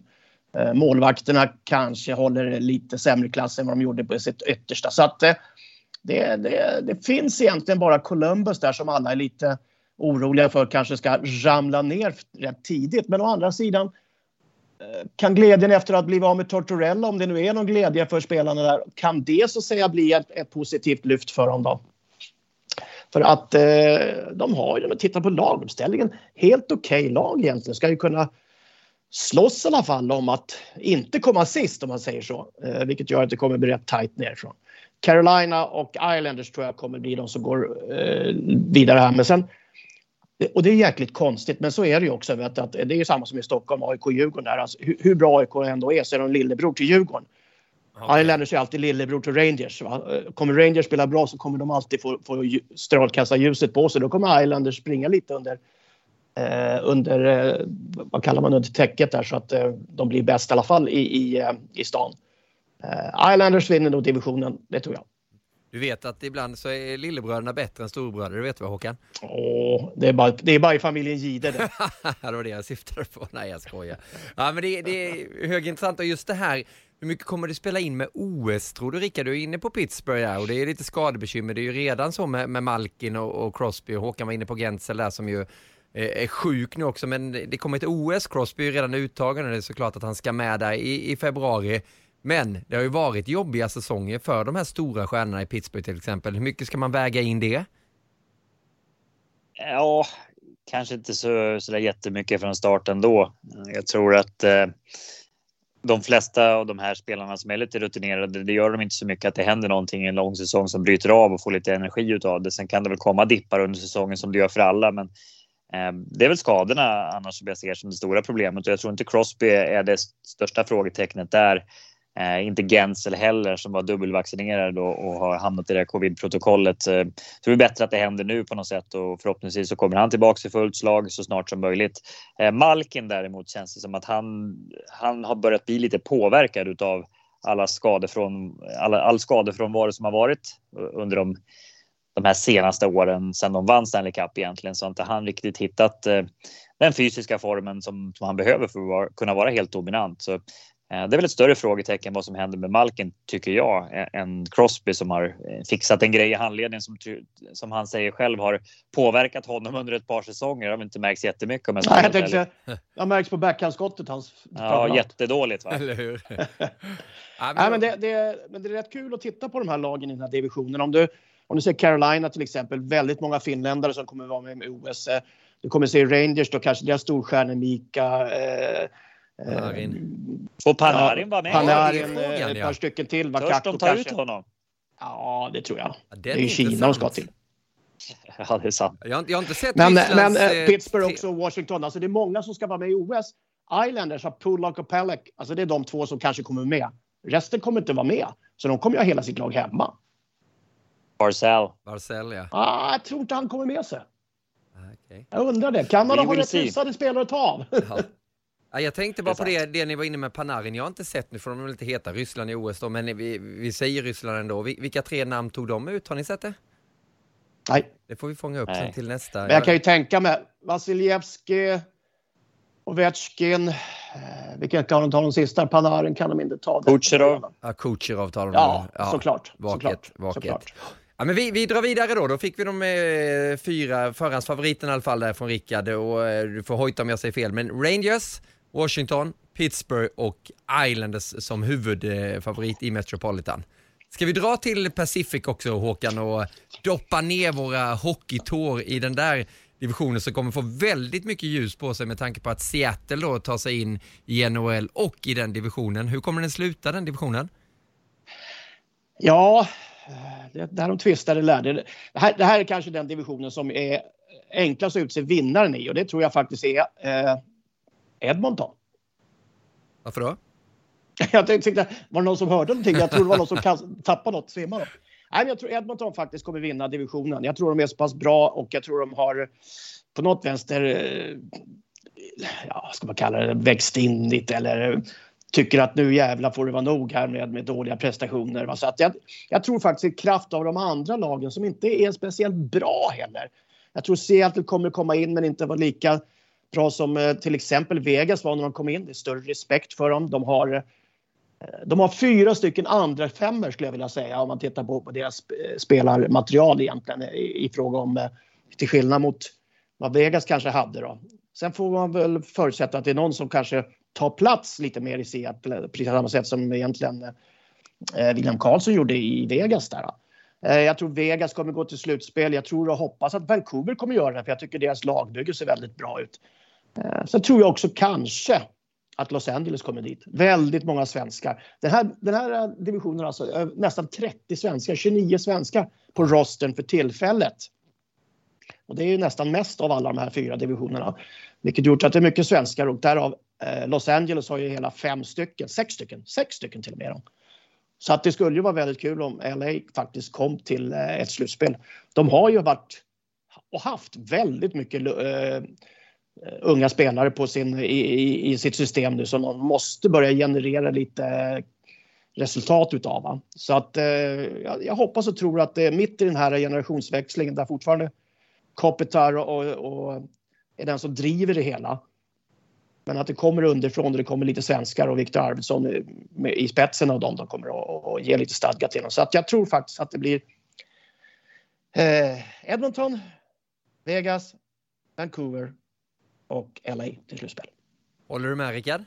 Eh, målvakterna kanske håller lite sämre klass än vad de gjorde på sitt yttersta. Så att eh, det, det, det finns egentligen bara Columbus där som alla är lite oroliga för kanske ska ramla ner rätt tidigt. Men å andra sidan eh, kan glädjen efter att bli av med Tortorella, om det nu är någon glädje för spelarna där, kan det så att säga bli ett, ett positivt lyft för dem då? För att eh, de har ju, om man tittar på laguppställningen, helt okej okay lag egentligen. Ska ju kunna slåss i alla fall om att inte komma sist om man säger så. Eh, vilket gör att det kommer bli rätt tajt nerifrån. Carolina och Islanders tror jag kommer bli de som går eh, vidare här. Men sen, och det är jäkligt konstigt, men så är det ju också. Vet, att det är ju samma som i Stockholm, AIK och Djurgården. Där. Alltså, hur, bra AIK ändå är så är de lillebror till Djurgården. Okay. Islanders är alltid lillebror till Rangers. Va? Kommer Rangers spela bra så kommer de alltid få, få strålkastarljuset på sig. Då kommer Islanders springa lite under, under eh, vad kallar man under täcket där så att eh, de blir bäst i alla fall i, i, eh, i stan. Islanders vinner nog divisionen, det tror jag. Du vet att ibland så är lillebröderna bättre än storbröder, det vet du vad Håkan? Åh, det är bara, det är bara i familjen Gide det. det var det jag syftade på. Nej, jag skojar. Ja, men det, det är högintressant och just det här hur mycket kommer det spela in med OS tror du Rickard? Du är inne på Pittsburgh där och det är lite skadebekymmer. Det är ju redan så med, med Malkin och, och Crosby och Håkan var inne på Gensel där som ju Eh, är sjuk nu också men det kommer ett OS. Crosby är redan uttagen och det är såklart att han ska med där i, i februari. Men det har ju varit jobbiga säsonger för de här stora stjärnorna i Pittsburgh till exempel. Hur mycket ska man väga in det? Ja, kanske inte så, så där jättemycket från starten då. Jag tror att eh, de flesta av de här spelarna som är lite rutinerade, det gör de inte så mycket att det händer någonting i en lång säsong som bryter av och får lite energi utav det. Sen kan det väl komma dippar under säsongen som det gör för alla, men Ehm, det är väl skadorna annars som jag ser som det stora problemet och jag tror inte Crosby är det största frågetecknet där. Eh, inte Gensel heller som var dubbelvaccinerad och, och har hamnat i det här covid-protokollet. Eh, det är bättre att det händer nu på något sätt och förhoppningsvis så kommer han tillbaka i fullt slag så snart som möjligt. Eh, Malkin däremot känns det som att han, han har börjat bli lite påverkad utav alla skador från alla, all skadefrånvaro som har varit under de, de här senaste åren sedan de vann Stanley Cup egentligen så har inte han riktigt hittat eh, den fysiska formen som, som han behöver för att vara, kunna vara helt dominant. Så Eh, det är väl ett större frågetecken vad som händer med Malkin, tycker jag, än Crosby som har eh, fixat en grej i handledningen som, som han säger själv har påverkat honom under ett par säsonger. Det har inte märkts jättemycket. Om jag Nej, jag tänkte, det märks på backhandskottet. Hans ja, jättedåligt. Va? Eller hur? Nej, men, det, det, men det är rätt kul att titta på de här lagen i den här divisionen. Om du, om du ser Carolina till exempel, väldigt många finländare som kommer vara med i OS. Eh, du kommer se Rangers då, kanske deras storstjärnor Mika. Eh, Panarin. Får Panarin vara med? Panarin, ja, ett par stycken till. Törs de ta ut honom? Ja, det tror jag. Ja, det är ju Kina de ska till. Ja, det är sant. Jag har, jag har inte sett Men, men äh, Pittsburgh också och Washington. Alltså det är många som ska vara med i OS. Islanders har Pullock och Pelleck. Alltså det är de två som kanske kommer med. Resten kommer inte vara med. Så de kommer ju ha hela sitt lag hemma. Barzell. Barzell, ja. Ah, jag tror inte han kommer med sig. Ah, okay. Jag undrar det. Kanada har rätt hyfsade spelare att ta av. Ja. Ja, jag tänkte bara det på det, det ni var inne med Panarin. Jag har inte sett nu, för de är lite heta, Ryssland i OS då, men vi, vi säger Ryssland ändå. Vilka tre namn tog de ut? Har ni sett det? Nej. Det får vi fånga upp Nej. sen till nästa. Men jag kan ju tänka mig Vasiljevski, Ovechkin, Eh, vilka kan de ta de sista? Panarin kan de inte ta. Kucherov. Ja, Kucherov tar de. Ja, ja, såklart. Vaket, såklart, vaket. såklart. Ja, men vi, vi drar vidare då. Då fick vi de eh, fyra förhandsfavoriterna i alla fall där från Rickard och eh, du får hojta om jag säger fel. Men Rangers, Washington, Pittsburgh och Islanders som huvudfavorit i Metropolitan. Ska vi dra till Pacific också Håkan och doppa ner våra hockeytår i den där divisionen som kommer få väldigt mycket ljus på sig med tanke på att Seattle då tar sig in i NHL och i den divisionen. Hur kommer den sluta den divisionen? Ja, där de tvistade lärde. Det här, det här är kanske den divisionen som är enklast att utse vinnaren i och det tror jag faktiskt är eh, Edmonton. Varför då? Jag tänkte, var det någon som hörde någonting? Jag tror det var någon som tappade något, svimmade. Nej, men jag tror Edmonton faktiskt kommer vinna divisionen. Jag tror de är så pass bra och jag tror de har på något vänster, eh, ja, ska man kalla det, växt in lite eller tycker att nu jävla får det vara nog här med, med dåliga prestationer. Va? Så att jag, jag tror faktiskt i kraft av de andra lagen som inte är speciellt bra heller. Jag tror Seattle kommer komma in men inte vara lika bra som eh, till exempel Vegas var när de kom in. Det är större respekt för dem. De har, eh, de har fyra stycken andra femmer skulle jag vilja säga om man tittar på, på deras spelarmaterial egentligen i, i fråga om eh, till skillnad mot vad Vegas kanske hade då. Sen får man väl förutsätta att det är någon som kanske ta plats lite mer i Seattle, precis samma sätt som egentligen eh, William Karlsson gjorde i Vegas där. Eh, jag tror Vegas kommer gå till slutspel. Jag tror och hoppas att Vancouver kommer göra det för jag tycker deras lagbygge ser väldigt bra ut. Eh, sen tror jag också kanske att Los Angeles kommer dit. Väldigt många svenskar. Den här, den här eh, divisionen har alltså eh, nästan 30 svenskar, 29 svenskar på Rosten för tillfället. Och det är ju nästan mest av alla de här fyra divisionerna. Vilket gjort att det är mycket svenskar och därav Eh, Los Angeles har ju hela fem stycken, sex stycken, sex stycken till och med. Så att det skulle ju vara väldigt kul om LA faktiskt kom till eh, ett slutspel. De har ju varit och haft väldigt mycket eh, unga spelare på sin, i, i, i, sitt system nu som de måste börja generera lite resultat utav. Va? Så att eh, jag, jag, hoppas och tror att det är mitt i den här generationsväxlingen där fortfarande Kopitar och, och, och är den som driver det hela. Men att det kommer underifrån och det kommer lite svenskar och Viktor Arvidsson i spetsen av dem. De kommer att ge lite stadga till dem. Så att jag tror faktiskt att det blir eh, Edmonton, Vegas, Vancouver och LA till slutspel. Håller du med Rickard?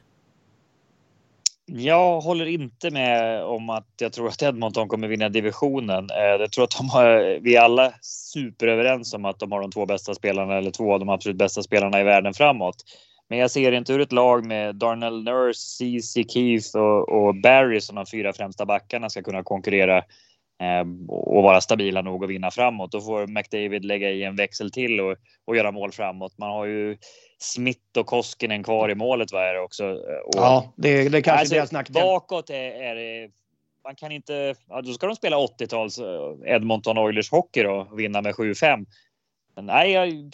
Jag håller inte med om att jag tror att Edmonton kommer vinna divisionen. Eh, jag tror att de har, vi är alla superöverens om att de har de två bästa spelarna eller två av de absolut bästa spelarna i världen framåt. Men jag ser inte hur ett lag med Darnell Nurse, CC Keith och, och, Barry som de fyra främsta backarna ska kunna konkurrera eh, och vara stabila nog att vinna framåt. Då får McDavid lägga i en växel till och, och göra mål framåt. Man har ju Smith och Koskinen kvar i målet vad är det också. Och, ja, det, det kanske alltså, deras nackdel. Bakåt är, är man kan inte. Ja, då ska de spela 80-tals eh, Edmonton Oilers hockey då och vinna med 7-5. Men nej, jag,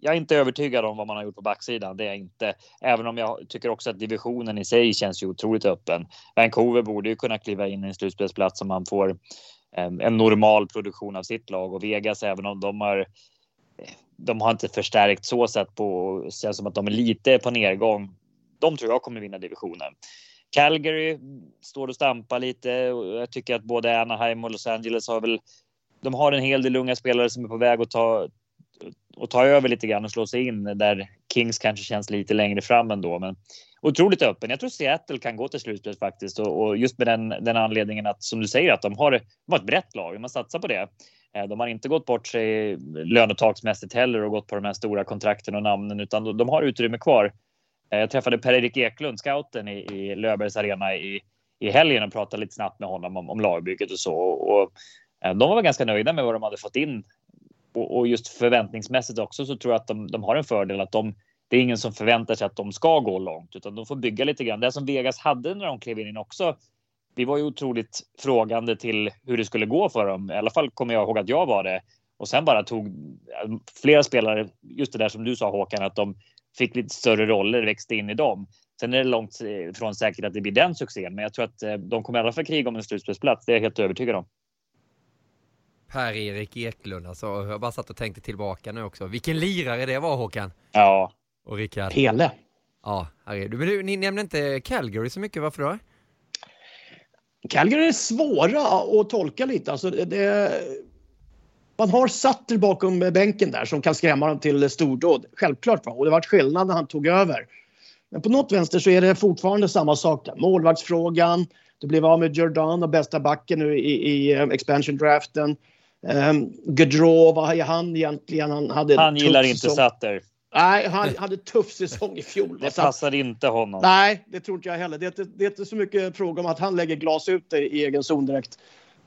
jag, är inte övertygad om vad man har gjort på backsidan. Det är jag inte. Även om jag tycker också att divisionen i sig känns ju otroligt öppen. Vancouver borde ju kunna kliva in i en slutspelsplats om man får ehm, en, normal produktion av sitt lag och Vegas, även om de har de har inte förstärkt så sätt på, känns som att de är lite på nedgång. De tror jag kommer vinna divisionen. Calgary står och stampar lite och jag tycker att både Anaheim och Los Angeles har väl. De har en hel del unga spelare som är på väg att ta och ta över lite grann och slå sig in där Kings kanske känns lite längre fram ändå. Men otroligt öppen. Jag tror Seattle kan gå till slutspel faktiskt och, och, just med den, den anledningen att som du säger att de har, de har ett brett lag. Man satsar på det. Eh, de har inte gått bort sig lönetaksmässigt heller och gått på de här stora kontrakten och namnen utan de har utrymme kvar. Eh, jag träffade Per-Erik Eklund, scouten i, i Löfbergs arena i, i helgen och pratade lite snabbt med honom om, om lagbygget och så. Och, eh, de var ganska nöjda med vad de hade fått in. Och, och just förväntningsmässigt också så tror jag att de, de har en fördel att de det är ingen som förväntar sig att de ska gå långt utan de får bygga lite grann. Det som Vegas hade när de klev in också vi var ju otroligt frågande till hur det skulle gå för dem. I alla fall kommer jag ihåg att jag var det. Och sen bara tog flera spelare, just det där som du sa Håkan, att de fick lite större roller, växte in i dem. Sen är det långt ifrån säkert att det blir den succén, men jag tror att eh, de kommer i alla fall kriga om en slutspelsplats. Det är jag helt övertygad om. Per-Erik Eklund, alltså. Jag bara satt och tänkte tillbaka nu också. Vilken lirare det var Håkan. Ja. Och Rickard. Pele. Ja, du. Men du, ni nämnde inte Calgary så mycket, varför då? Calgary är svåra att tolka lite. Alltså det, man har Sutter bakom bänken där som kan skrämma dem till stordåd. Självklart. Va? Och det var skillnad när han tog över. Men på något vänster så är det fortfarande samma sak. Där. Målvaktsfrågan. Du blev av med Jordan och bästa backen nu i, i uh, expansion draften. Um, Gaudreau, vad är han egentligen? Han, hade han gillar inte Sutter. Nej, han hade tuff säsong i fjol. Det passade inte honom. Nej, det tror inte jag heller. Det är, inte, det är inte så mycket fråga om att han lägger glas ut i egen zon direkt.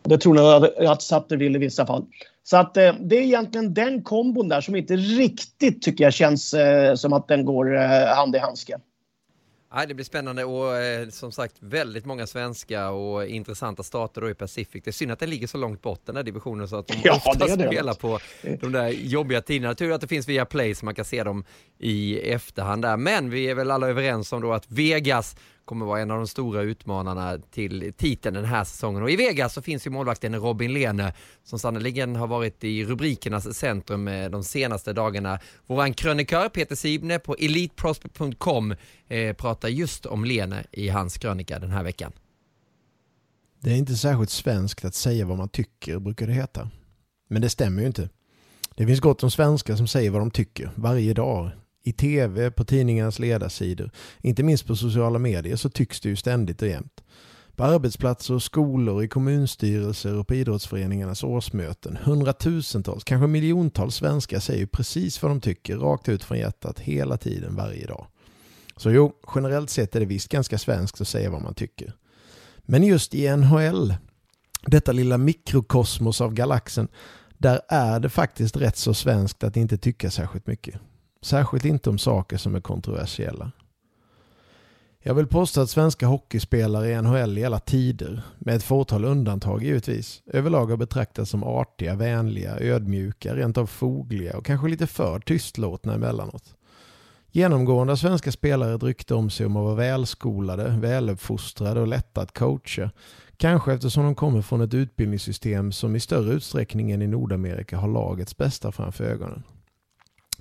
Det tror jag att Sutter vill i vissa fall. Så att eh, det är egentligen den kombon där som inte riktigt tycker jag känns eh, som att den går eh, hand i handske. Ja, det blir spännande och eh, som sagt väldigt många svenska och intressanta starter då i Pacific. Det är synd att det ligger så långt bort den här divisionen så att de ja, ofta spelar på de där jobbiga tiderna. Tur att det finns via Play så man kan se dem i efterhand där. Men vi är väl alla överens om då att Vegas kommer vara en av de stora utmanarna till titeln den här säsongen. Och i Vegas så finns ju målvakten Robin Lehne som sannoliken har varit i rubrikernas centrum eh, de senaste dagarna. Våran krönikör Peter Sibne på eliteprospect.com eh, pratar just om Lehne i hans krönika den här veckan. Det är inte särskilt svenskt att säga vad man tycker, brukar det heta. Men det stämmer ju inte. Det finns gott om svenskar som säger vad de tycker varje dag i tv, på tidningarnas ledarsidor, inte minst på sociala medier så tycks det ju ständigt och jämt. På arbetsplatser och skolor, i kommunstyrelser och på idrottsföreningarnas årsmöten. Hundratusentals, kanske miljontals svenskar säger precis vad de tycker rakt ut från hjärtat hela tiden, varje dag. Så jo, generellt sett är det visst ganska svenskt att säga vad man tycker. Men just i NHL, detta lilla mikrokosmos av galaxen, där är det faktiskt rätt så svenskt att inte tycka särskilt mycket. Särskilt inte om saker som är kontroversiella. Jag vill påstå att svenska hockeyspelare i NHL i alla tider, med ett fåtal undantag givetvis, överlag har betraktats som artiga, vänliga, ödmjuka, rent av fogliga och kanske lite för tystlåtna emellanåt. Genomgående har svenska spelare ett rykte om sig om att vara välskolade, väluppfostrade och lätta att coacha. Kanske eftersom de kommer från ett utbildningssystem som i större utsträckning än i Nordamerika har lagets bästa framför ögonen.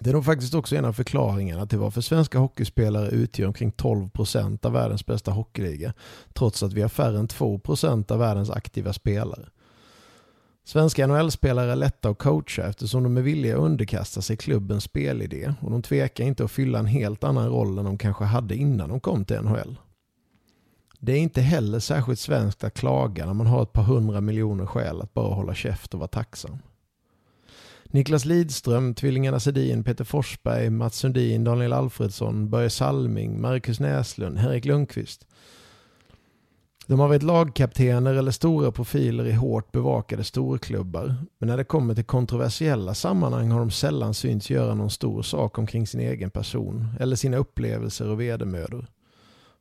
Det är nog faktiskt också en av förklaringarna till varför svenska hockeyspelare utgör omkring 12% av världens bästa hockeyliga, trots att vi har färre än 2% av världens aktiva spelare. Svenska NHL-spelare är lätta att coacha eftersom de är villiga att underkasta sig klubbens spelidé och de tvekar inte att fylla en helt annan roll än de kanske hade innan de kom till NHL. Det är inte heller särskilt svenskt att klaga när man har ett par hundra miljoner skäl att bara hålla käft och vara tacksam. Niklas Lidström, tvillingarna Sedin, Peter Forsberg, Mats Sundin, Daniel Alfredsson, Börje Salming, Marcus Näslund, Henrik Lundqvist. De har varit lagkaptener eller stora profiler i hårt bevakade storklubbar. Men när det kommer till kontroversiella sammanhang har de sällan synts göra någon stor sak omkring sin egen person eller sina upplevelser och vedermödor.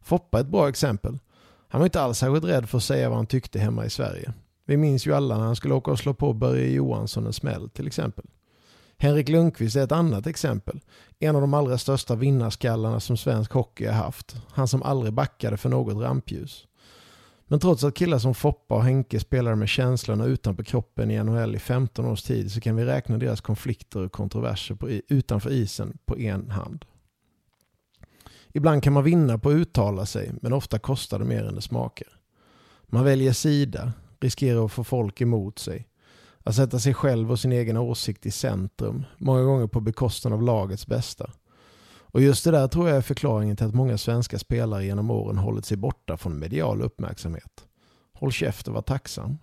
Foppa är ett bra exempel. Han var inte alls särskilt rädd för att säga vad han tyckte hemma i Sverige. Vi minns ju alla när han skulle åka och slå på Börje Johansson en smäll till exempel. Henrik Lundqvist är ett annat exempel. En av de allra största vinnarskallarna som svensk hockey har haft. Han som aldrig backade för något rampljus. Men trots att killar som Foppa och Henke spelade med känslorna utanför kroppen i NHL i 15 års tid så kan vi räkna deras konflikter och kontroverser på, utanför isen på en hand. Ibland kan man vinna på att uttala sig men ofta kostar det mer än det smakar. Man väljer sida, riskerar att få folk emot sig. Att sätta sig själv och sin egen åsikt i centrum, många gånger på bekostnad av lagets bästa. Och just det där tror jag är förklaringen till att många svenska spelare genom åren hållit sig borta från medial uppmärksamhet. Håll käft och var tacksam.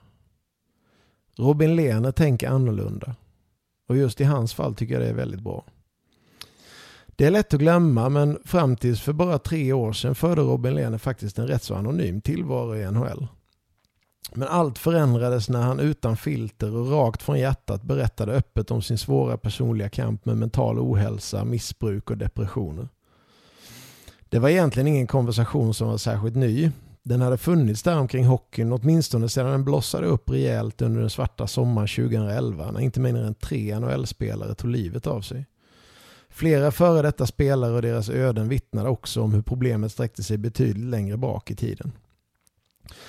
Robin Lehner tänker annorlunda. Och just i hans fall tycker jag det är väldigt bra. Det är lätt att glömma men fram tills för bara tre år sedan förde Robin Lehner faktiskt en rätt så anonym tillvaro i NHL. Men allt förändrades när han utan filter och rakt från hjärtat berättade öppet om sin svåra personliga kamp med mental ohälsa, missbruk och depressioner. Det var egentligen ingen konversation som var särskilt ny. Den hade funnits där omkring hockeyn åtminstone sedan den blossade upp rejält under den svarta sommaren 2011 när inte mindre än tre NHL-spelare tog livet av sig. Flera före detta spelare och deras öden vittnade också om hur problemet sträckte sig betydligt längre bak i tiden.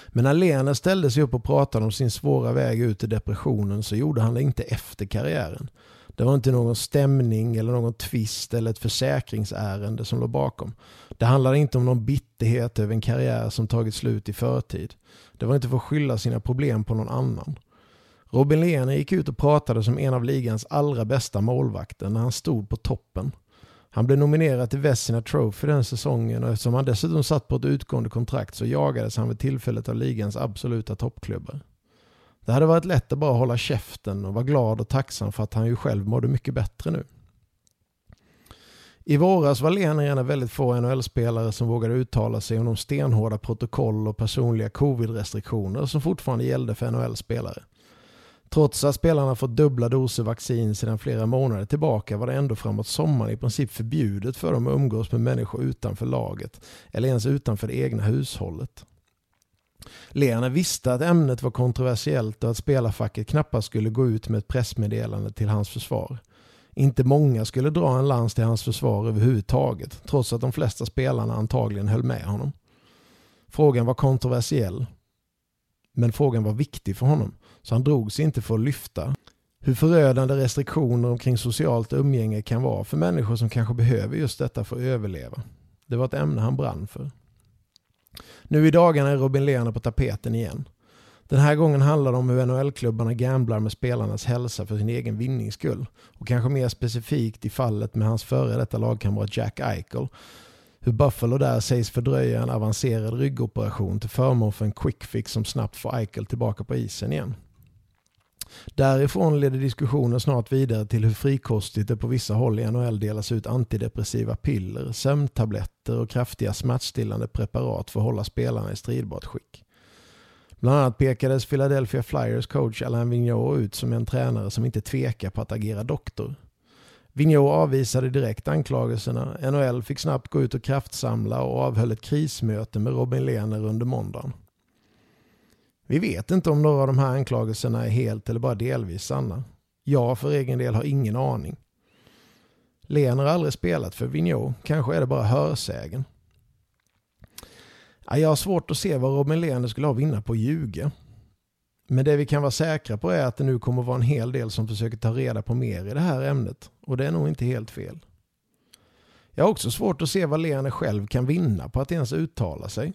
Men när Lena ställde sig upp och pratade om sin svåra väg ut i depressionen så gjorde han det inte efter karriären. Det var inte någon stämning eller någon tvist eller ett försäkringsärende som låg bakom. Det handlade inte om någon bitterhet över en karriär som tagit slut i förtid. Det var inte för att skylla sina problem på någon annan. Robin Lehner gick ut och pratade som en av ligans allra bästa målvakter när han stod på toppen. Han blev nominerad till Vessina Trophy den säsongen och eftersom han dessutom satt på ett utgående kontrakt så jagades han vid tillfället av ligans absoluta toppklubbar. Det hade varit lätt att bara hålla käften och vara glad och tacksam för att han ju själv mådde mycket bättre nu. I våras var Lehner en av väldigt få NHL-spelare som vågade uttala sig om de stenhårda protokoll och personliga covid-restriktioner som fortfarande gällde för NHL-spelare. Trots att spelarna fått dubbla doser vaccin sedan flera månader tillbaka var det ändå framåt sommaren i princip förbjudet för dem att umgås med människor utanför laget eller ens utanför det egna hushållet. Lehner visste att ämnet var kontroversiellt och att spelarfacket knappast skulle gå ut med ett pressmeddelande till hans försvar. Inte många skulle dra en lans till hans försvar överhuvudtaget, trots att de flesta spelarna antagligen höll med honom. Frågan var kontroversiell, men frågan var viktig för honom, så han drog sig inte för att lyfta hur förödande restriktioner omkring socialt umgänge kan vara för människor som kanske behöver just detta för att överleva. Det var ett ämne han brann för. Nu i dagarna är Robin Lehner på tapeten igen. Den här gången handlar det om hur NHL-klubbarna gamblar med spelarnas hälsa för sin egen vinnings skull. Och kanske mer specifikt i fallet med hans före detta lagkamrat Jack Eichel. Hur Buffalo där sägs fördröja en avancerad ryggoperation till förmån för en quick fix som snabbt får Eichel tillbaka på isen igen. Därifrån leder diskussionen snart vidare till hur frikostigt det på vissa håll i NHL delas ut antidepressiva piller, sömntabletter och kraftiga smärtstillande preparat för att hålla spelarna i stridbart skick. Bland annat pekades Philadelphia Flyers coach Alain Vigneault ut som en tränare som inte tvekar på att agera doktor. Vigneault avvisade direkt anklagelserna. NHL fick snabbt gå ut och kraftsamla och avhöll ett krismöte med Robin Lehner under måndagen. Vi vet inte om några av de här anklagelserna är helt eller bara delvis sanna. Jag för egen del har ingen aning. Lehner har aldrig spelat för Vigneault, kanske är det bara hörsägen. Jag har svårt att se vad Robin Lehner skulle ha vinna på att ljuga. Men det vi kan vara säkra på är att det nu kommer att vara en hel del som försöker ta reda på mer i det här ämnet. Och det är nog inte helt fel. Jag har också svårt att se vad Lehner själv kan vinna på att ens uttala sig.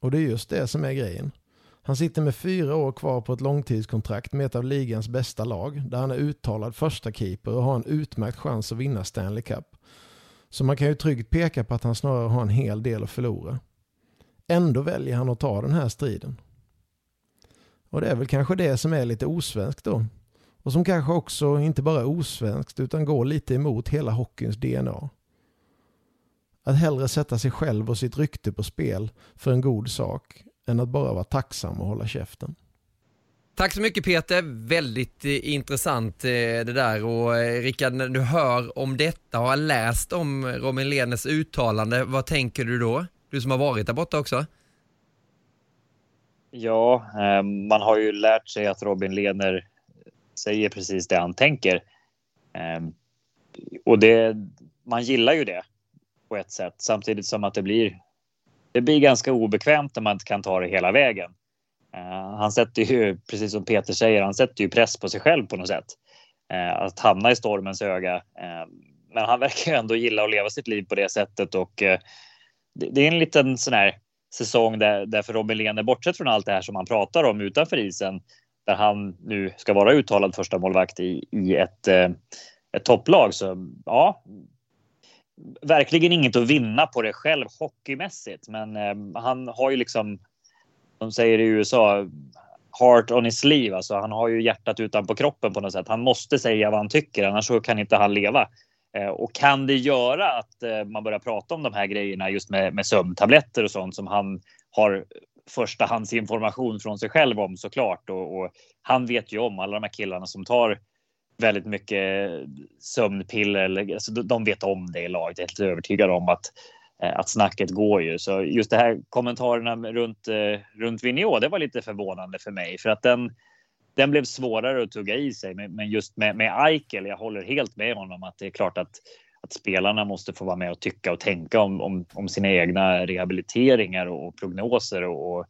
Och det är just det som är grejen. Han sitter med fyra år kvar på ett långtidskontrakt med ett av ligans bästa lag där han är uttalad första keeper och har en utmärkt chans att vinna Stanley Cup. Så man kan ju tryggt peka på att han snarare har en hel del att förlora. Ändå väljer han att ta den här striden. Och det är väl kanske det som är lite osvenskt då. Och som kanske också inte bara är osvenskt utan går lite emot hela hockeyns DNA. Att hellre sätta sig själv och sitt rykte på spel för en god sak än att bara vara tacksam och hålla käften. Tack så mycket Peter, väldigt eh, intressant eh, det där och eh, Rickard när du hör om detta och har läst om Robin Lehners uttalande, vad tänker du då? Du som har varit där borta också. Ja, man har ju lärt sig att Robin Lehner säger precis det han tänker. Och det, man gillar ju det på ett sätt samtidigt som att det blir det blir ganska obekvämt när man inte kan ta det hela vägen. Eh, han sätter ju, precis som Peter säger, han sätter ju press på sig själv på något sätt. Eh, att hamna i stormens öga. Eh, men han verkar ju ändå gilla att leva sitt liv på det sättet och det, det, är en liten sån här säsong där, där för Robin Lehner, bortsett från allt det här som han pratar om utanför isen, där han nu ska vara uttalad första målvakt i, i ett, ett topplag. Så ja, verkligen inget att vinna på det själv hockeymässigt, men eh, han har ju liksom, de säger i USA, heart on his sleeve. Alltså han har ju hjärtat utanpå kroppen på något sätt. Han måste säga vad han tycker, annars så kan inte han leva. Eh, och kan det göra att eh, man börjar prata om de här grejerna just med, med sömntabletter och sånt som han har förstahandsinformation från sig själv om såklart. Och, och han vet ju om alla de här killarna som tar väldigt mycket sömnpiller. Eller, alltså, de vet om det i laget. Jag är helt övertygad om att, eh, att snacket går ju. Så just det här kommentarerna runt, eh, runt Vigneault, det var lite förvånande för mig för att den, den blev svårare att tugga i sig. Men just med, med Eichel, jag håller helt med honom att det är klart att att spelarna måste få vara med och tycka och tänka om, om, om sina egna rehabiliteringar och, prognoser och, och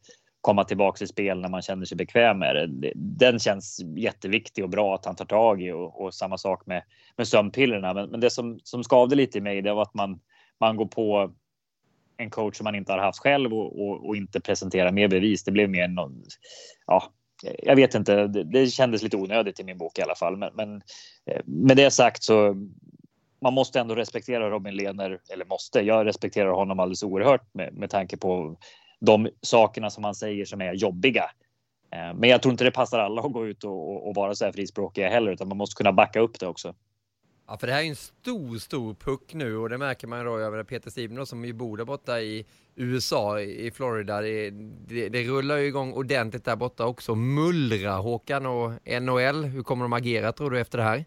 komma tillbaka i spel när man känner sig bekväm med det. Den känns jätteviktig och bra att han tar tag i och, och samma sak med, med sömnpillerna. Men, men, det som, som skavde lite i mig det var att man, man går på en coach som man inte har haft själv och, och, och inte presenterar mer bevis. Det blev mer någon, ja, jag vet inte. Det, det kändes lite onödigt i min bok i alla fall. Men, men eh, med det sagt så man måste ändå respektera Robin Lehner, eller måste. Jag respekterar honom alldeles oerhört med, med tanke på de sakerna som han säger som är jobbiga. Eh, men jag tror inte det passar alla att gå ut och, och vara så här frispråkiga heller, utan man måste kunna backa upp det också. Ja, för det här är en stor, stor puck nu och det märker man då över Peter Stibner som ju bor där borta i USA, i Florida. Det, det, det, rullar ju igång ordentligt där borta också. Mullra Håkan och NHL, hur kommer de agera tror du efter det här?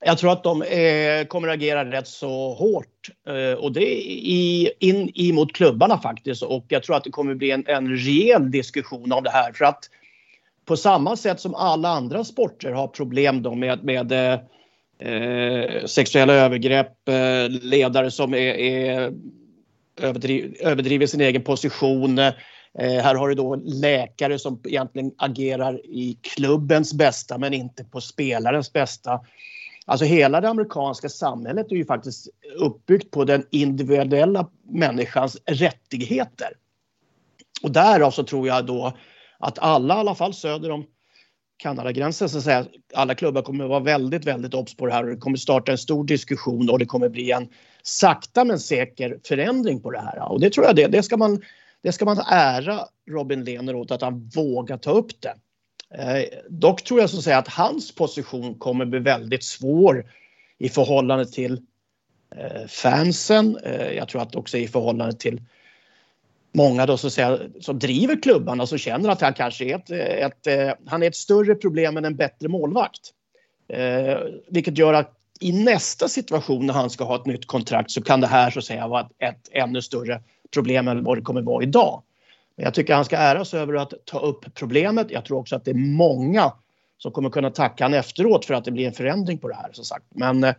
Jag tror att de eh, kommer agera rätt så hårt eh, och det är i, in emot klubbarna faktiskt och jag tror att det kommer bli en, en rejäl diskussion om det här för att på samma sätt som alla andra sporter har problem då med, med eh, eh, sexuella övergrepp, eh, ledare som är, är överdriv, överdriver sin egen position. Eh, här har du då läkare som egentligen agerar i klubbens bästa men inte på spelarens bästa. Alltså hela det amerikanska samhället är ju faktiskt uppbyggt på den individuella människans rättigheter. Och därav så tror jag då att alla, i alla fall söder om Kanadagränsen så att säga, alla klubbar kommer att vara väldigt, väldigt obs på det här och det kommer starta en stor diskussion och det kommer bli en sakta men säker förändring på det här. Och det tror jag det, det ska man, det ska man ära Robin Lehner åt att han vågar ta upp det. Eh, dock tror jag så att, säga, att hans position kommer bli väldigt svår i förhållande till eh, fansen. Eh, jag tror att också i förhållande till många då så att säga, som driver klubbarna som känner att han kanske är ett, eh, ett, ett, han är ett större problem än en bättre målvakt. Eh, vilket gör att i nästa situation när han ska ha ett nytt kontrakt så kan det här så att säga vara ett, ett ännu större problem än vad det kommer vara idag. Men jag tycker han ska äras över att ta upp problemet. Jag tror också att det är många som kommer kunna tacka han efteråt för att det blir en förändring på det här som sagt. Men eh,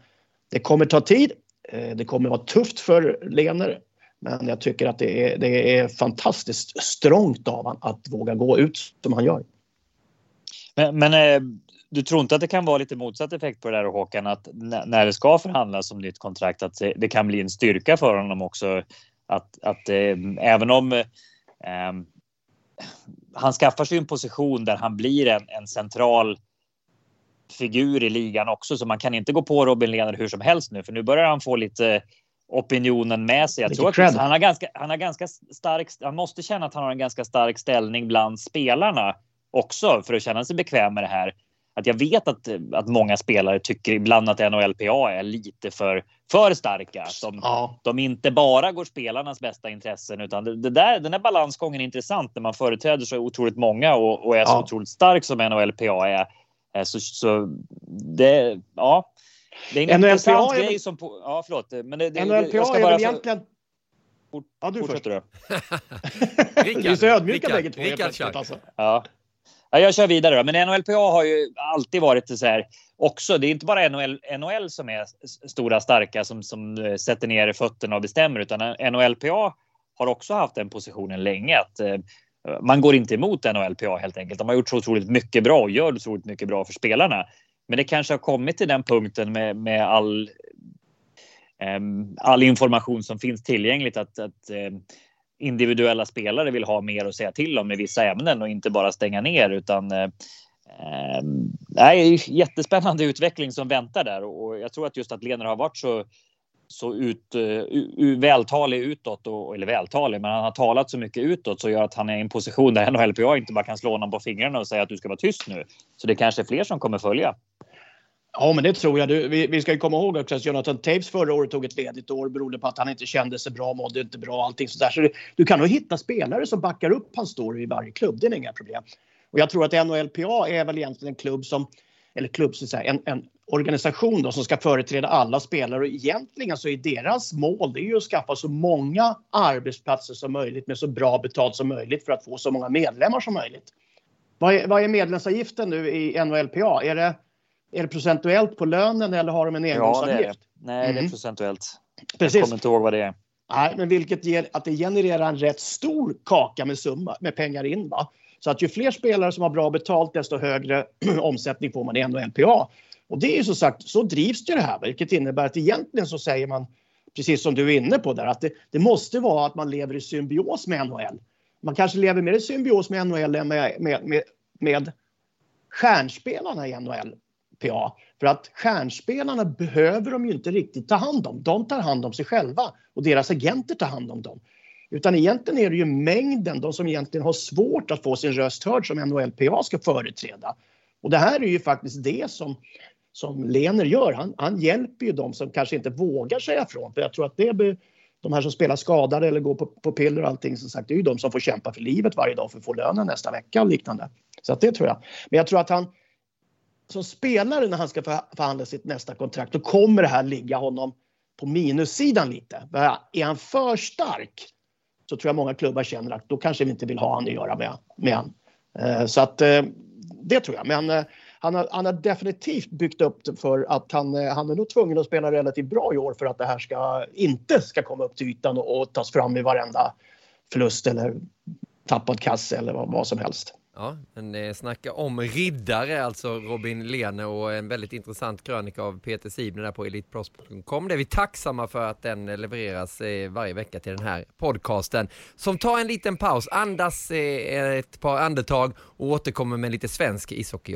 det kommer ta tid. Eh, det kommer vara tufft för Lener men jag tycker att det är, det är fantastiskt strångt av honom att våga gå ut som han gör. Men, men eh, du tror inte att det kan vara lite motsatt effekt på det där Håkan? Att när det ska förhandlas om nytt kontrakt att det kan bli en styrka för honom också? Att, att även om han skaffar sig en position där han blir en, en central figur i ligan också, så man kan inte gå på Robin Lehner hur som helst nu, för nu börjar han få lite opinionen med sig. Jag tror att han har ganska, han har ganska stark, han måste känna att han har en ganska stark ställning bland spelarna också för att känna sig bekväm med det här. Att jag vet att, att många spelare tycker ibland att NHLPA är lite för, för starka. De, ja. de inte bara går spelarnas bästa intressen utan det, det där, den där balansgången är intressant när man företräder så otroligt många och, och är så ja. otroligt stark som NHLPA är. Så, så det, ja, det är en NLPA intressant är... grej som... På, ja, förlåt. Men det, det, NLPA jag ska är väl egentligen... Fort, ja, du först. du. Ni är så ödmjuka bägge två. Rickard. Alltså. Ja ja, jag kör vidare då. Men NHLPA har ju alltid varit så här också. Det är inte bara NHL, NHL som är stora starka som, som eh, sätter ner fötterna och bestämmer, utan NHLPA har också haft den positionen länge att eh, man går inte emot NHLPA helt enkelt. De har gjort så otroligt mycket bra och gör otroligt mycket bra för spelarna. Men det kanske har kommit till den punkten med, med all, eh, all information som finns tillgängligt att, att eh, individuella spelare vill ha mer att säga till om i vissa ämnen och inte bara stänga ner utan uh, eh, eh jättespännande utveckling som väntar där och jag tror att just att Lener har varit så så ut, uh, vältalig utåt, och, eller vältalig, men han har talat så mycket utåt så gör att han är i en position där NHLPA inte bara kan slå honom på fingrarna och säga att du ska vara tyst nu. Så det kanske är fler som kommer följa. Ja, men det tror jag. Du, vi, vi ska komma ihåg också att Jonathan Taves förra året tog ett ledigt år beroende på att han inte kände sig bra, mådde inte bra, allting sådär. Så du, du kan nog hitta spelare som backar upp hans story i varje klubb. Det är inga problem. Och jag tror att NHLPA är väl egentligen en klubb som, eller klubb så att säga, en, en organisation då som ska företräda alla spelare och egentligen så är deras mål det är ju att skaffa så många arbetsplatser som möjligt med så bra betalt som möjligt för att få så många medlemmar som möjligt. Vad är, vad är medlemsavgiften nu i NHLPA? Är det är det procentuellt på lönen eller har de en engångsavgift? Ja, det är det. Nej, mm. det är mm. procentuellt. Precis. Jag kommer inte ihåg vad det är. Nej, men vilket ger att det genererar en rätt stor kaka med summa med pengar in. Va? Så att ju fler spelare som har bra betalt desto högre omsättning får man i NHLPA. Och det är ju så sagt, så drivs det här, vilket innebär att egentligen så säger man precis som du är inne på där, att det, det måste vara att man lever i symbios med NHL. Man kanske lever mer i symbios med NHL än med, med, med, med stjärnspelarna i NHL. PA. För att stjärnspelarna behöver de ju inte riktigt ta hand om. De tar hand om sig själva och deras agenter tar hand om dem. Utan egentligen är det ju mängden, de som egentligen har svårt att få sin röst hörd som NHLPA ska företräda. Och det här är ju faktiskt det som, som Lener gör. Han, han hjälper ju de som kanske inte vågar säga ifrån. För jag tror att det be, de här som spelar skadade eller går på, på piller och allting som sagt, det är ju de som får kämpa för livet varje dag för att få lönen nästa vecka och liknande. Så att det tror jag. Men jag tror att han som spelare när han ska förhandla sitt nästa kontrakt, då kommer det här ligga honom på minussidan lite. Är han för stark så tror jag många klubbar känner att då kanske vi inte vill ha han att göra med, med han. Eh, så att eh, det tror jag. Men eh, han har, han har definitivt byggt upp det för att han, han är nog tvungen att spela relativt bra i år för att det här ska, inte ska komma upp till ytan och, och tas fram i varenda förlust eller tappad kasse eller vad, vad som helst. Ja, men eh, snacka om riddare, alltså Robin Lene och en väldigt intressant krönika av Peter Sibner där på elitprospect.com. Det är vi tacksamma för att den eh, levereras eh, varje vecka till den här podcasten som tar en liten paus, andas eh, ett par andetag och återkommer med lite svensk ishockey.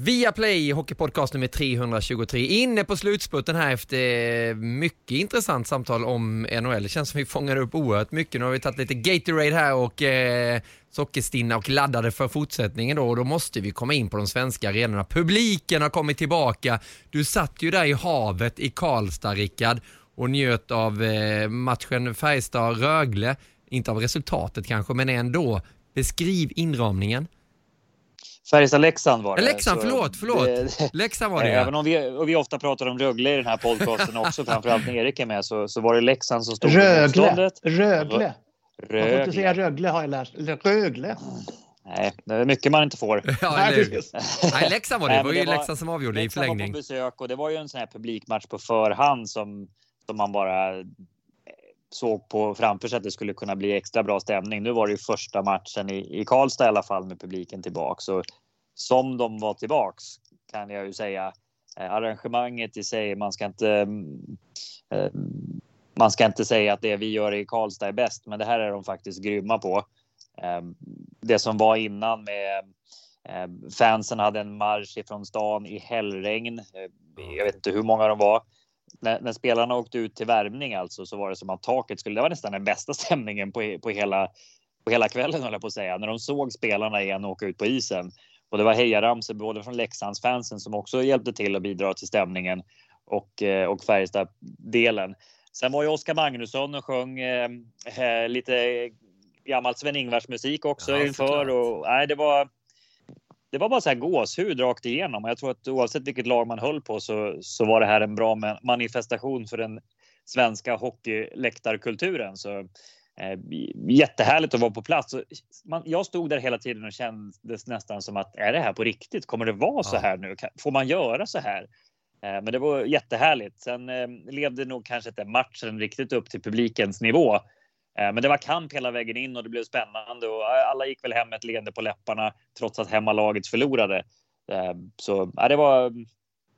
Via Play, Hockeypodcast nummer 323, inne på slutspurten här efter mycket intressant samtal om NHL. Det känns som vi fångar upp oerhört mycket. Nu har vi tagit lite Gatorade här och eh, sockerstinna och laddade för fortsättningen då och då måste vi komma in på de svenska arenorna. Publiken har kommit tillbaka. Du satt ju där i havet i Karlstad, Rickard, och njöt av eh, matchen Färjestad-Rögle. Inte av resultatet kanske, men ändå. Beskriv inramningen. Färjestad-Leksand var det. Leksand, förlåt, förlåt. Det, Leksand var det Även om vi, och vi ofta pratar om Rögle i den här podcasten också, framförallt när Erik är med, så, så var det Leksand som stod Rögle. Rögle. Rögle. Man får inte säga Rögle har jag lärt mig. Rögle. Nej, det är mycket man inte får. Ja, Nej, Leksand var det. Det var ju Leksand som avgjorde i förlängning. Var på besök och det var ju en sån här publikmatch på förhand som, som man bara såg på framför sig att det skulle kunna bli extra bra stämning. Nu var det ju första matchen i, i Karlstad i alla fall med publiken tillbaks. Så som de var tillbaks kan jag ju säga. Eh, arrangemanget i sig, man ska inte mm, eh, man ska inte säga att det vi gör i Karlstad är bäst, men det här är de faktiskt grymma på. Eh, det som var innan med eh, fansen hade en marsch ifrån stan i hällregn. Eh, jag vet inte hur många de var när, när, spelarna åkte ut till värmning alltså så var det som att taket skulle. Det var nästan den bästa stämningen på, på hela på hela kvällen höll jag på att säga när de såg spelarna igen åka ut på isen och det var hejaramsor både från Leksandsfansen som också hjälpte till att bidra till stämningen och, eh, och Färjestad-delen. Sen var ju Oskar Magnusson och sjöng eh, eh lite gammal Sven-Ingvars musik också ja, inför. Och, nej, det var det var bara så här gåshud rakt igenom. Jag tror att oavsett vilket lag man höll på så, så var det här en bra manifestation för den svenska hockeyläktarkulturen. Så eh, jättehärligt att vara på plats. Man, jag stod där hela tiden och kändes nästan som att är det här på riktigt? Kommer det vara så här nu? Får man göra så här? Eh, men det var jättehärligt. Sen eh, levde nog kanske inte matchen riktigt upp till publikens nivå. Eh, men det var kamp hela vägen in och det blev spännande och alla gick väl hem med ett leende på läpparna trots att hemmalaget förlorade. Eh, så ja, det var.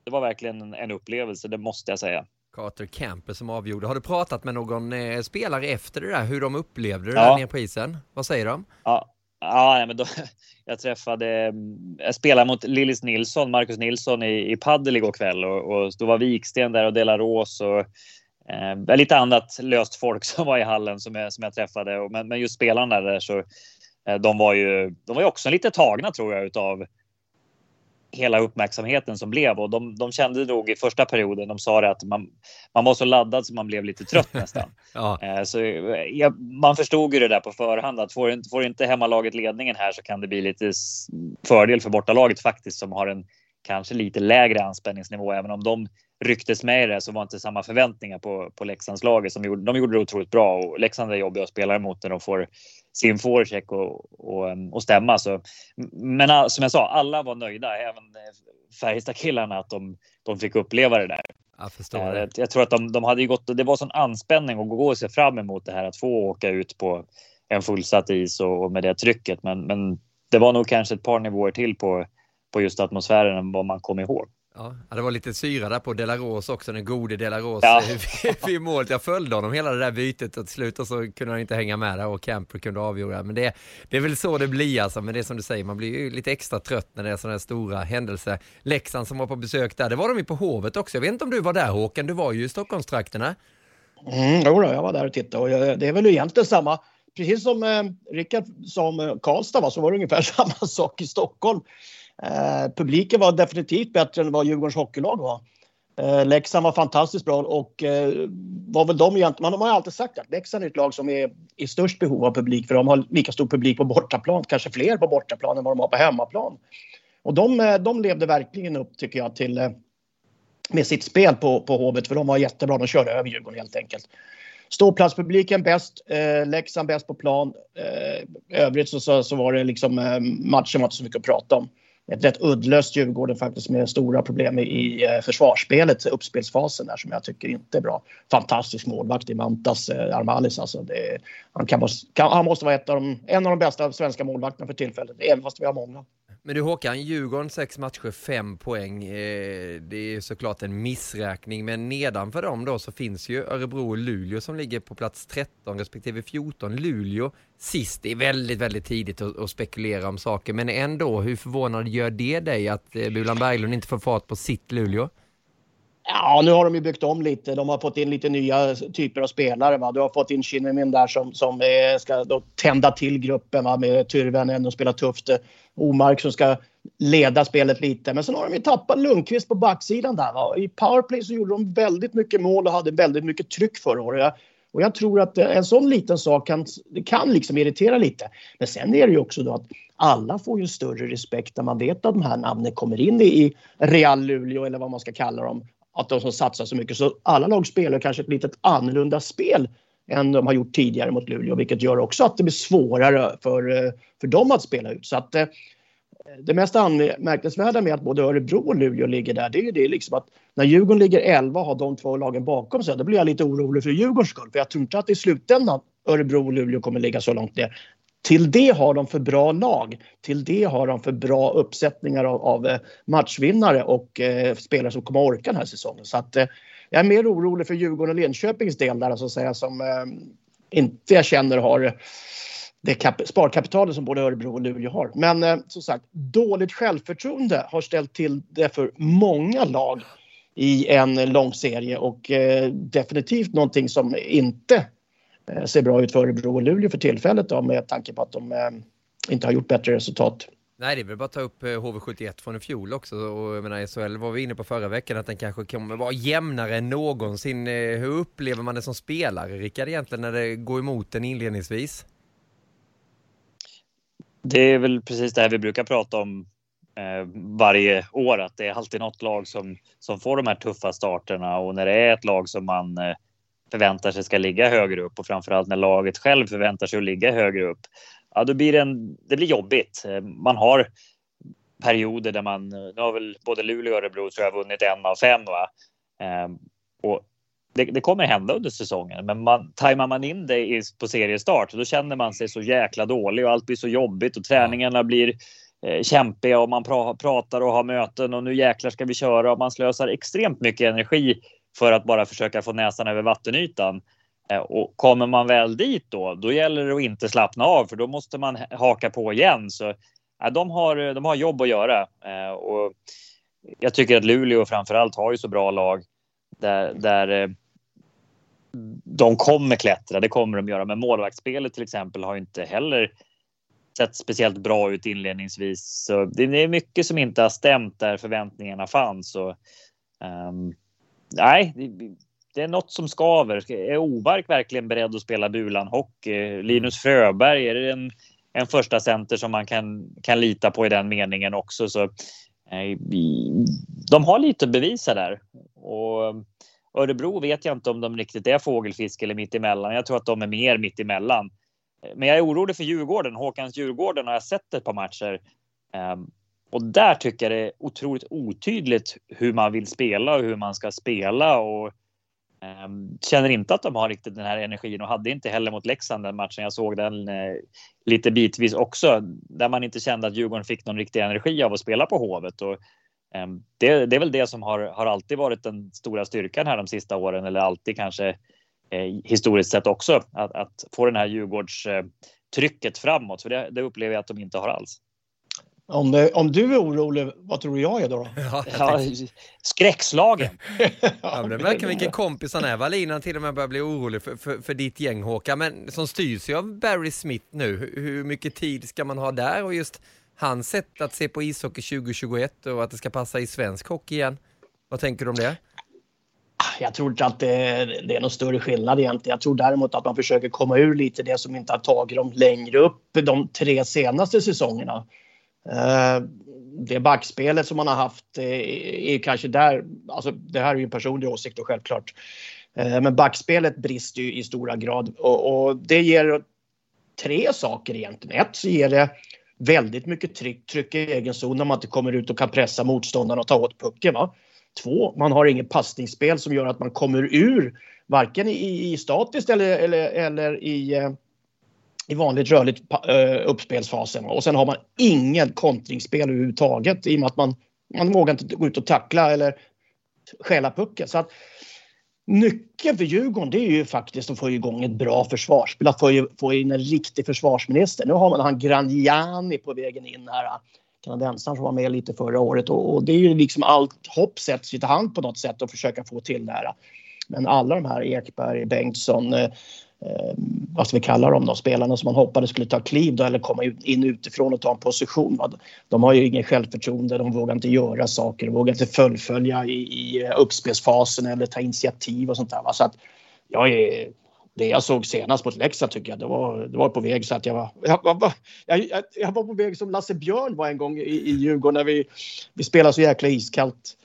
Det var verkligen en upplevelse, det måste jag säga. Carter Camper som avgjorde. Har du pratat med någon eh, spelare efter det där, hur de upplevde det ja. där nere på isen? Vad säger de? Ja, ja men då, jag träffade, jag spelade mot Lillis Nilsson, Marcus Nilsson i, i paddel igår kväll och, och då var Viksten där och Delaros och eh, lite annat löst folk som var i hallen som jag, som jag träffade. Men, men just spelarna där så eh, de var ju, de var ju också lite tagna tror jag utav hela uppmärksamheten som blev och de, de kände nog i första perioden. De sa det att man, man var så laddad så man blev lite trött nästan. ja. Eh, så ja, man förstod ju det där på förhand att får, får inte hemmalaget ledningen här så kan det bli lite fördel för bortalaget faktiskt som har en kanske lite lägre anspänningsnivå. Även om de rycktes med i det så var inte samma förväntningar på, på Leksandslaget. Som gjorde, de gjorde det otroligt bra och Leksand är jobbiga att spela emot när de får sin forecheck och, och, och stämma. Så, men som jag sa, alla var nöjda, även Färjestad-killarna, att de, de fick uppleva det där. Jag, förstår det. jag tror att de, de hade gått, det var sån anspänning att gå och se fram emot det här att få åka ut på en fullsatt is och, och med det trycket. Men, men det var nog kanske ett par nivåer till på på just atmosfären än vad man kom ihåg. Ja, det var lite syra där på Delaros också, den gode Delaros ja. vid målet. Jag följde honom hela det där bytet och till slut och så kunde han inte hänga med där och Camper kunde avgöra. Men det, det är väl så det blir alltså, men det är som du säger, man blir ju lite extra trött när det är sådana här stora händelser. Leksand som var på besök där, det var de ju på Hovet också. Jag vet inte om du var där Håkan, du var ju i Stockholmstrakterna. Mm, jo då, jag var där och tittade och det är väl egentligen samma precis som eh, Rickard sa om Karlstad va, så var det ungefär samma sak i Stockholm. Eh, publiken var definitivt bättre än vad Djurgårdens hockeylag var. Eh, Leksand var fantastiskt bra och eh, var väl de egentligen, man har alltid sagt att Leksand är ett lag som är i störst behov av publik för de har lika stor publik på bortaplan, kanske fler på bortaplan än vad de har på hemmaplan. Och de, eh, de levde verkligen upp tycker jag till eh, med sitt spel på, på Hovet för de var jättebra, de körde över Djurgården helt enkelt. Ståplatspubliken bäst, eh, Leksand bäst på plan. Eh, övrigt så, så, så, var det liksom eh, matchen var inte så mycket att prata om ett rätt uddlöst Djurgården faktiskt med stora problem i eh, försvarsspelet, uppspelsfasen där som jag tycker inte är bra. Fantastisk målvakt i Mantas eh, Armalis alltså. Det, han, kan, kan, han måste vara ett av de, en av de bästa svenska målvakterna för tillfället, även fast vi har många. Men du Håkan, Djurgården sex matcher, fem poäng. Eh, det är såklart en missräkning, men nedanför dem då så finns ju Örebro och Luleå som ligger på plats 13 respektive 14. Luleå sist, det är väldigt, väldigt tidigt att, att spekulera om saker, men ändå, hur förvånad gör det dig att eh, Bulan Berglund inte får fart på sitt Luleå? Ja, nu har de ju byggt om lite. De har fått in lite nya typer av spelare. Va? Du har fått in Shinnimin där som, som är, ska då tända till gruppen va? med Tyrväinen. och spela tufft. Eh, Omark som ska leda spelet lite. Men sen har de ju tappat Lundqvist på backsidan där. Va? I powerplay så gjorde de väldigt mycket mål och hade väldigt mycket tryck förra året. Och jag tror att eh, en sån liten sak kan, kan liksom irritera lite. Men sen är det ju också då att alla får ju större respekt när man vet att de här namnen kommer in i Real Luleå eller vad man ska kalla dem att de som satsar så mycket. Så alla lag spelar kanske ett litet annorlunda spel än de har gjort tidigare mot Luleå, vilket gör också att det blir svårare för, eh, för dem att spela ut. Så att eh, det mest anmärkningsvärda med att både Örebro och Luleå ligger där, det är ju det liksom att när Djurgården ligger 11 och har de två lagen bakom sig, då blir jag lite orolig för Djurgårdens skull. För jag tror inte att i slutändan Örebro och Luleå kommer ligga så långt ner. Till det har de för bra lag. Till det har de för bra uppsättningar av, av eh, matchvinnare och eh, spelare som kommer att orka den här säsongen. Så att, eh, jag är mer orolig för Djurgården och Linköpings del där så att säga som eh, inte jag känner har eh, det kap- sparkapitalet som både Örebro och Luleå har. Men eh, som sagt, dåligt självförtroende har ställt till det för många lag i en lång serie och eh, definitivt någonting som inte ser bra ut för Örebro och Luleå för tillfället då, med tanke på att de eh, inte har gjort bättre resultat Nej, det är väl bara att ta upp HV71 från i fjol också och jag menar SHL var vi inne på förra veckan att den kanske kommer vara jämnare än någonsin. Hur upplever man det som spelare, Rickard, egentligen när det går emot den inledningsvis? Det är väl precis det här vi brukar prata om eh, varje år, att det är alltid något lag som, som får de här tuffa starterna och när det är ett lag som man eh, förväntar sig ska ligga högre upp och framförallt när laget själv förväntar sig att ligga högre upp. Ja, då blir det, en, det blir jobbigt. Eh, man har perioder där man, eh, nu har väl både Luleå och Örebro tror jag vunnit en av fem va. Ehm, och det, det, kommer hända under säsongen, men man, tajmar man in det i, på seriestart då känner man sig så jäkla dålig och allt blir så jobbigt och träningarna blir eh, kämpiga och man pra, pratar och har möten och nu jäklar ska vi köra och man slösar extremt mycket energi för att bara försöka få näsan över vattenytan. Eh, och kommer man väl dit då, då gäller det att inte slappna av för då måste man haka på igen. Så ja, de, har, de har jobb att göra. Eh, och jag tycker att Luleå framför allt har ju så bra lag där, där eh, de kommer klättra, det kommer de göra. Men målvaktsspelet till exempel har inte heller sett speciellt bra ut inledningsvis. Så det är mycket som inte har stämt där förväntningarna fanns. Och, um, nej, det är något som skaver. Är Obark verkligen beredd att spela bulan hockey? Linus Fröberg, är det en, en första center som man kan, kan lita på i den meningen också? Så, eh, de har lite att bevisa där. Och eh, Örebro vet jag inte om de riktigt är fågelfisk eller mittemellan. Jag tror att de är mer mittemellan. Men jag är orolig för Djurgården. Håkans Djurgården har jag sett ett par matcher. Ehm, och där tycker jag det är otroligt otydligt hur man vill spela och hur man ska spela. Och ehm, känner inte att de har riktigt den här energin och hade inte heller mot Leksand den matchen. Jag såg den eh, lite bitvis också där man inte kände att Djurgården fick någon riktig energi av att spela på Hovet. Och ehm, det, det, är väl det som har, har alltid varit den stora styrkan här de sista åren eller alltid kanske eh, historiskt sett också att, att få den här Djurgårdstrycket eh, trycket framåt. För det, det, upplever jag att de inte har alls. Om, det, om du är orolig, vad tror du jag är då? Ja, ja, skräckslagen. ja, men det verkar vilken kompis han är. Wallin till och med börjar bli orolig för, för, för ditt gäng Håkan, men som styrs ju av Barry Smith nu. Hur, hur mycket tid ska man ha där och just hans sätt att se på ishockey 2021 och att det ska passa i svensk hockey igen. Vad tänker du om det? Jag tror inte att det är, det är någon större skillnad egentligen. Jag tror däremot att man försöker komma ur lite det som inte har tagit dem längre upp de tre senaste säsongerna. Eh, det backspelet som man har haft eh, är kanske där, alltså det här är ju en personlig åsikt och självklart. Eh, men backspelet brister ju i stora grad och, och det ger tre saker egentligen. Ett så ger det väldigt mycket tryck, tryck i egen zon när man inte kommer ut och kan pressa motståndarna och ta åt pucken. Va? Två, man har inget passningsspel som gör att man kommer ur varken i, i statiskt eller, eller, eller i, eh, i vanligt rörligt eh, uppspelsfasen. Och sen har man inget kontringsspel överhuvudtaget i och med att man, man vågar inte gå ut och tackla eller stjäla pucken. Så att, Nyckeln för Djurgården det är ju faktiskt att få igång ett bra försvarsspel, att få, få in en riktig försvarsminister. Nu har man han Graniani på vägen in här, kanadensaren som var med lite förra året och, och det är ju liksom allt hopp sätts i hand på något sätt och försöka få till det här. Men alla de här Ekberg, Bengtsson, eh, eh, vad ska vi kalla dem då, spelarna som man hoppades skulle ta kliv då, eller komma in utifrån och ta en position. Va? De har ju ingen självförtroende, de vågar inte göra saker, de vågar inte fullfölja i, i eh, uppspelsfasen eller ta initiativ och sånt där. Va? Så att jag är, det jag såg senast mot Leksand tycker jag, det var, det var på väg så att jag var, jag, var, jag, jag var på väg som Lasse Björn var en gång i, i Djurgården när vi, vi spelade så jäkla iskallt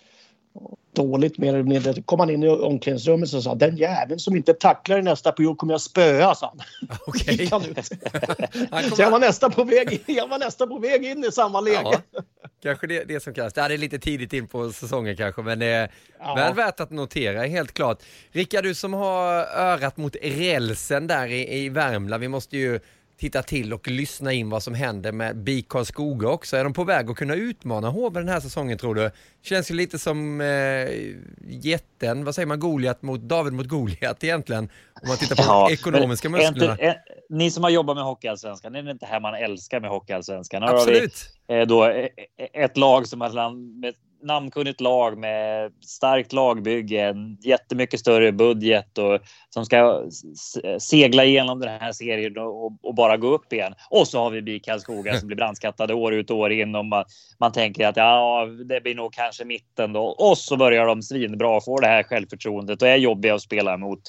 dåligt mer eller mindre. kom han in i omklädningsrummet och sa den jäveln som inte tacklar i nästa period kommer jag spöa, sa han. Okej. Okay. så jag var, nästan på väg, jag var nästan på väg in i samma läge. Ja, kanske det, det som krävs. Det är lite tidigt in på säsongen kanske, men är ja. väl värt att notera helt klart. Rickard, du som har örat mot rälsen där i, i Värmland, vi måste ju titta till och lyssna in vad som händer med BIK Karlskoga också. Är de på väg att kunna utmana HV den här säsongen tror du? Känns ju lite som eh, jätten, vad säger man, Goliat mot David mot Goliat egentligen. Om man tittar på ja, de ekonomiska musklerna. Inte, är, ni som har jobbat med Hockeyallsvenskan, är det inte här man älskar med Hockeyallsvenskan? Absolut. Har vi, eh, då, eh, ett lag som har med namnkunnigt lag med starkt lagbygge, jättemycket större budget och som ska segla igenom den här serien och, och bara gå upp igen. Och så har vi BIK Karlskoga som blir brandskattade år ut och år in och man, man tänker att ja, det blir nog kanske mitten då. Och så börjar de svinbra och får det här självförtroendet och är jobbiga att spela emot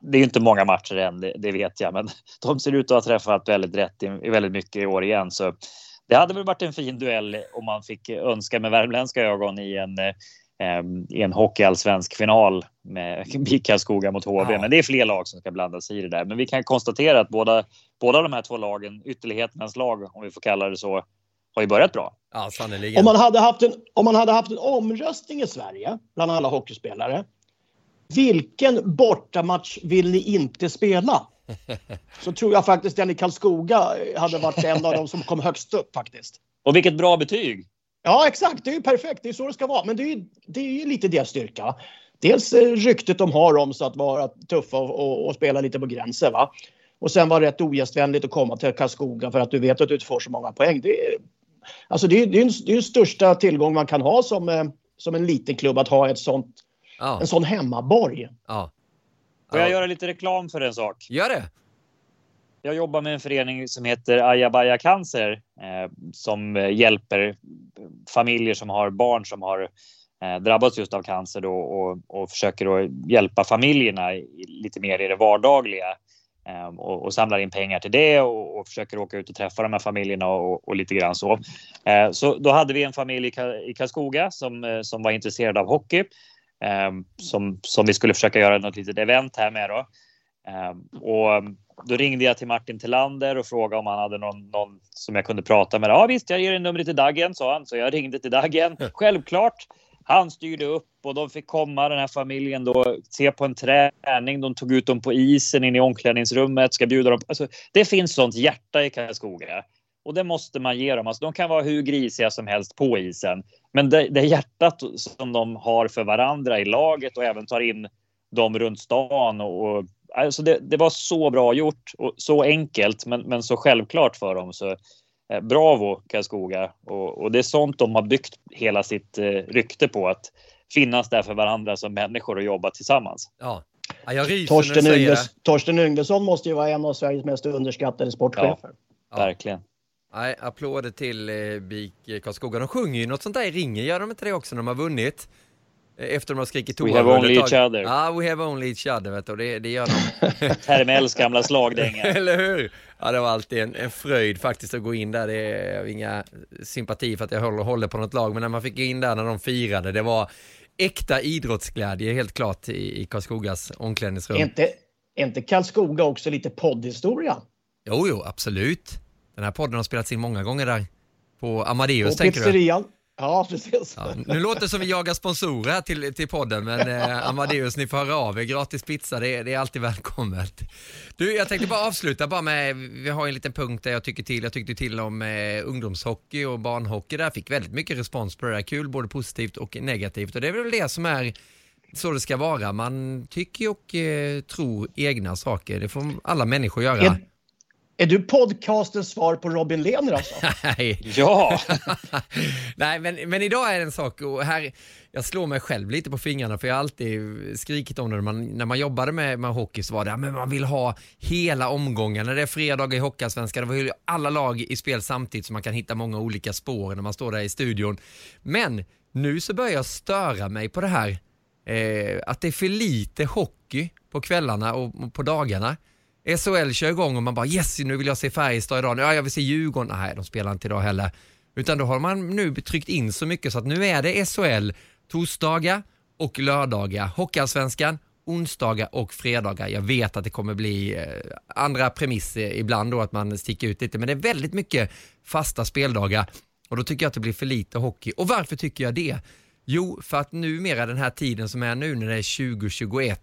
det är inte många matcher än, det, det, vet jag, men de ser ut att ha träffat väldigt rätt i, i väldigt mycket i år igen. Så det hade väl varit en fin duell om man fick önska med värmländska ögon i en, eh, i en hockeyallsvensk final med Karlskoga mot HV. Ja. Men det är fler lag som ska blanda sig i det där. Men vi kan konstatera att båda, båda de här två lagen, ytterligheternas lag, om vi får kalla det så, har ju börjat bra. Ja, om, man hade haft en, om man hade haft en omröstning i Sverige bland alla hockeyspelare vilken bortamatch vill ni inte spela? Så tror jag faktiskt den i Karlskoga hade varit en av de som kom högst upp faktiskt. Och vilket bra betyg! Ja, exakt. Det är ju perfekt. Det är så det ska vara. Men det är ju, det är ju lite deras styrka. Dels eh, ryktet de har om sig att vara tuffa och, och, och, spela lite på gränsen. Va? Och sen var det rätt ogästvänligt att komma till Karlskoga för att du vet att du inte får så många poäng. Det är, alltså det är, det är, en, det är största tillgång man kan ha som, eh, som en liten klubb att ha ett sånt Ja. En sån hemmaborg. Ja. Får jag göra lite reklam för en sak? Gör det! Jag jobbar med en förening som heter Ayabaya Cancer eh, som hjälper familjer som har barn som har eh, drabbats just av cancer då, och, och försöker då hjälpa familjerna lite mer i det vardagliga eh, och, och, samlar in pengar till det och, och, försöker åka ut och träffa de här familjerna och, och lite grann så. Eh, så då hade vi en familj i, i Karlskoga som, eh, som var intresserad av hockey som, som vi skulle försöka göra något litet event här med. Då. Ehm, och då ringde jag till Martin Tillander och frågade om han hade någon, någon som jag kunde prata med. Ja visst, jag ger en numret till Dagen, sa han. Så jag ringde till Dagen. Självklart. Han styrde upp och de fick komma, den här familjen, då, se på en träning. De tog ut dem på isen in i omklädningsrummet, ska bjuda dem. Alltså, det finns sånt hjärta i Karlskoga. Och det måste man ge dem. Alltså, de kan vara hur grisiga som helst på isen. Men det, det hjärtat som de har för varandra i laget och även tar in dem runt stan. Och, och alltså det, det, var så bra gjort och så enkelt men, men så självklart för dem. Så, eh, bravo Karlskoga! Och, och, det är sånt de har byggt hela sitt eh, rykte på. Att finnas där för varandra som människor och jobba tillsammans. Ja. Ja, jag ryser Torsten, Yngves, Torsten Yngvesson måste ju vara en av Sveriges mest underskattade sportchefer. Ja, verkligen. Nej, applåder till eh, BIK Karlskoga. De sjunger ju något sånt där i ringen, gör de inte det också när de har vunnit? Eh, efter de har skrikit toa. We have only each other. Ja, we have only each other, vet du, det, det gör de. Termells gamla slagdänga. Eller hur? Ja, det var alltid en, en fröjd faktiskt att gå in där. Det är inga sympati för att jag håller, håller på något lag, men när man fick gå in där när de firade, det var äkta idrottsglädje helt klart i, i Karlskogas omklädningsrum. Är inte, inte Karlskoga också lite poddhistoria? Jo, jo, absolut. Den här podden har spelats in många gånger där. På Amadeus, på tänker pizzerian. du? Ja, precis. Ja, nu låter det som vi jagar sponsorer till, till podden, men eh, Amadeus, ni får höra av er. Gratis pizza, det är, det är alltid välkommet. Du, jag tänkte bara avsluta bara med, vi har en liten punkt där jag tycker till. Jag tyckte till om eh, ungdomshockey och barnhockey där. Fick väldigt mycket respons på det där. Kul, både positivt och negativt. Och det är väl det som är så det ska vara. Man tycker och eh, tror egna saker. Det får alla människor göra. Är, är du podcastens svar på Robin Lehner alltså? Nej. Ja. Nej, men, men idag är det en sak och här, jag slår mig själv lite på fingrarna för jag har alltid skrikit om det när man, när man jobbade med, med hockey så var det, ja, men man vill ha hela omgången. När det är fredag i Hockeyallsvenskan, då vill alla lag i spel samtidigt så man kan hitta många olika spår när man står där i studion. Men nu så börjar jag störa mig på det här, eh, att det är för lite hockey på kvällarna och på dagarna. SHL kör igång och man bara yes, nu vill jag se Färjestad idag. Ja, jag vill se Djurgården. Nej, de spelar inte idag heller. Utan då har man nu tryckt in så mycket så att nu är det SHL torsdagar och lördagar. Hockeyallsvenskan onsdagar och fredagar. Jag vet att det kommer bli eh, andra premisser eh, ibland då att man sticker ut lite men det är väldigt mycket fasta speldagar och då tycker jag att det blir för lite hockey. Och varför tycker jag det? Jo, för att numera den här tiden som är nu när det är 2021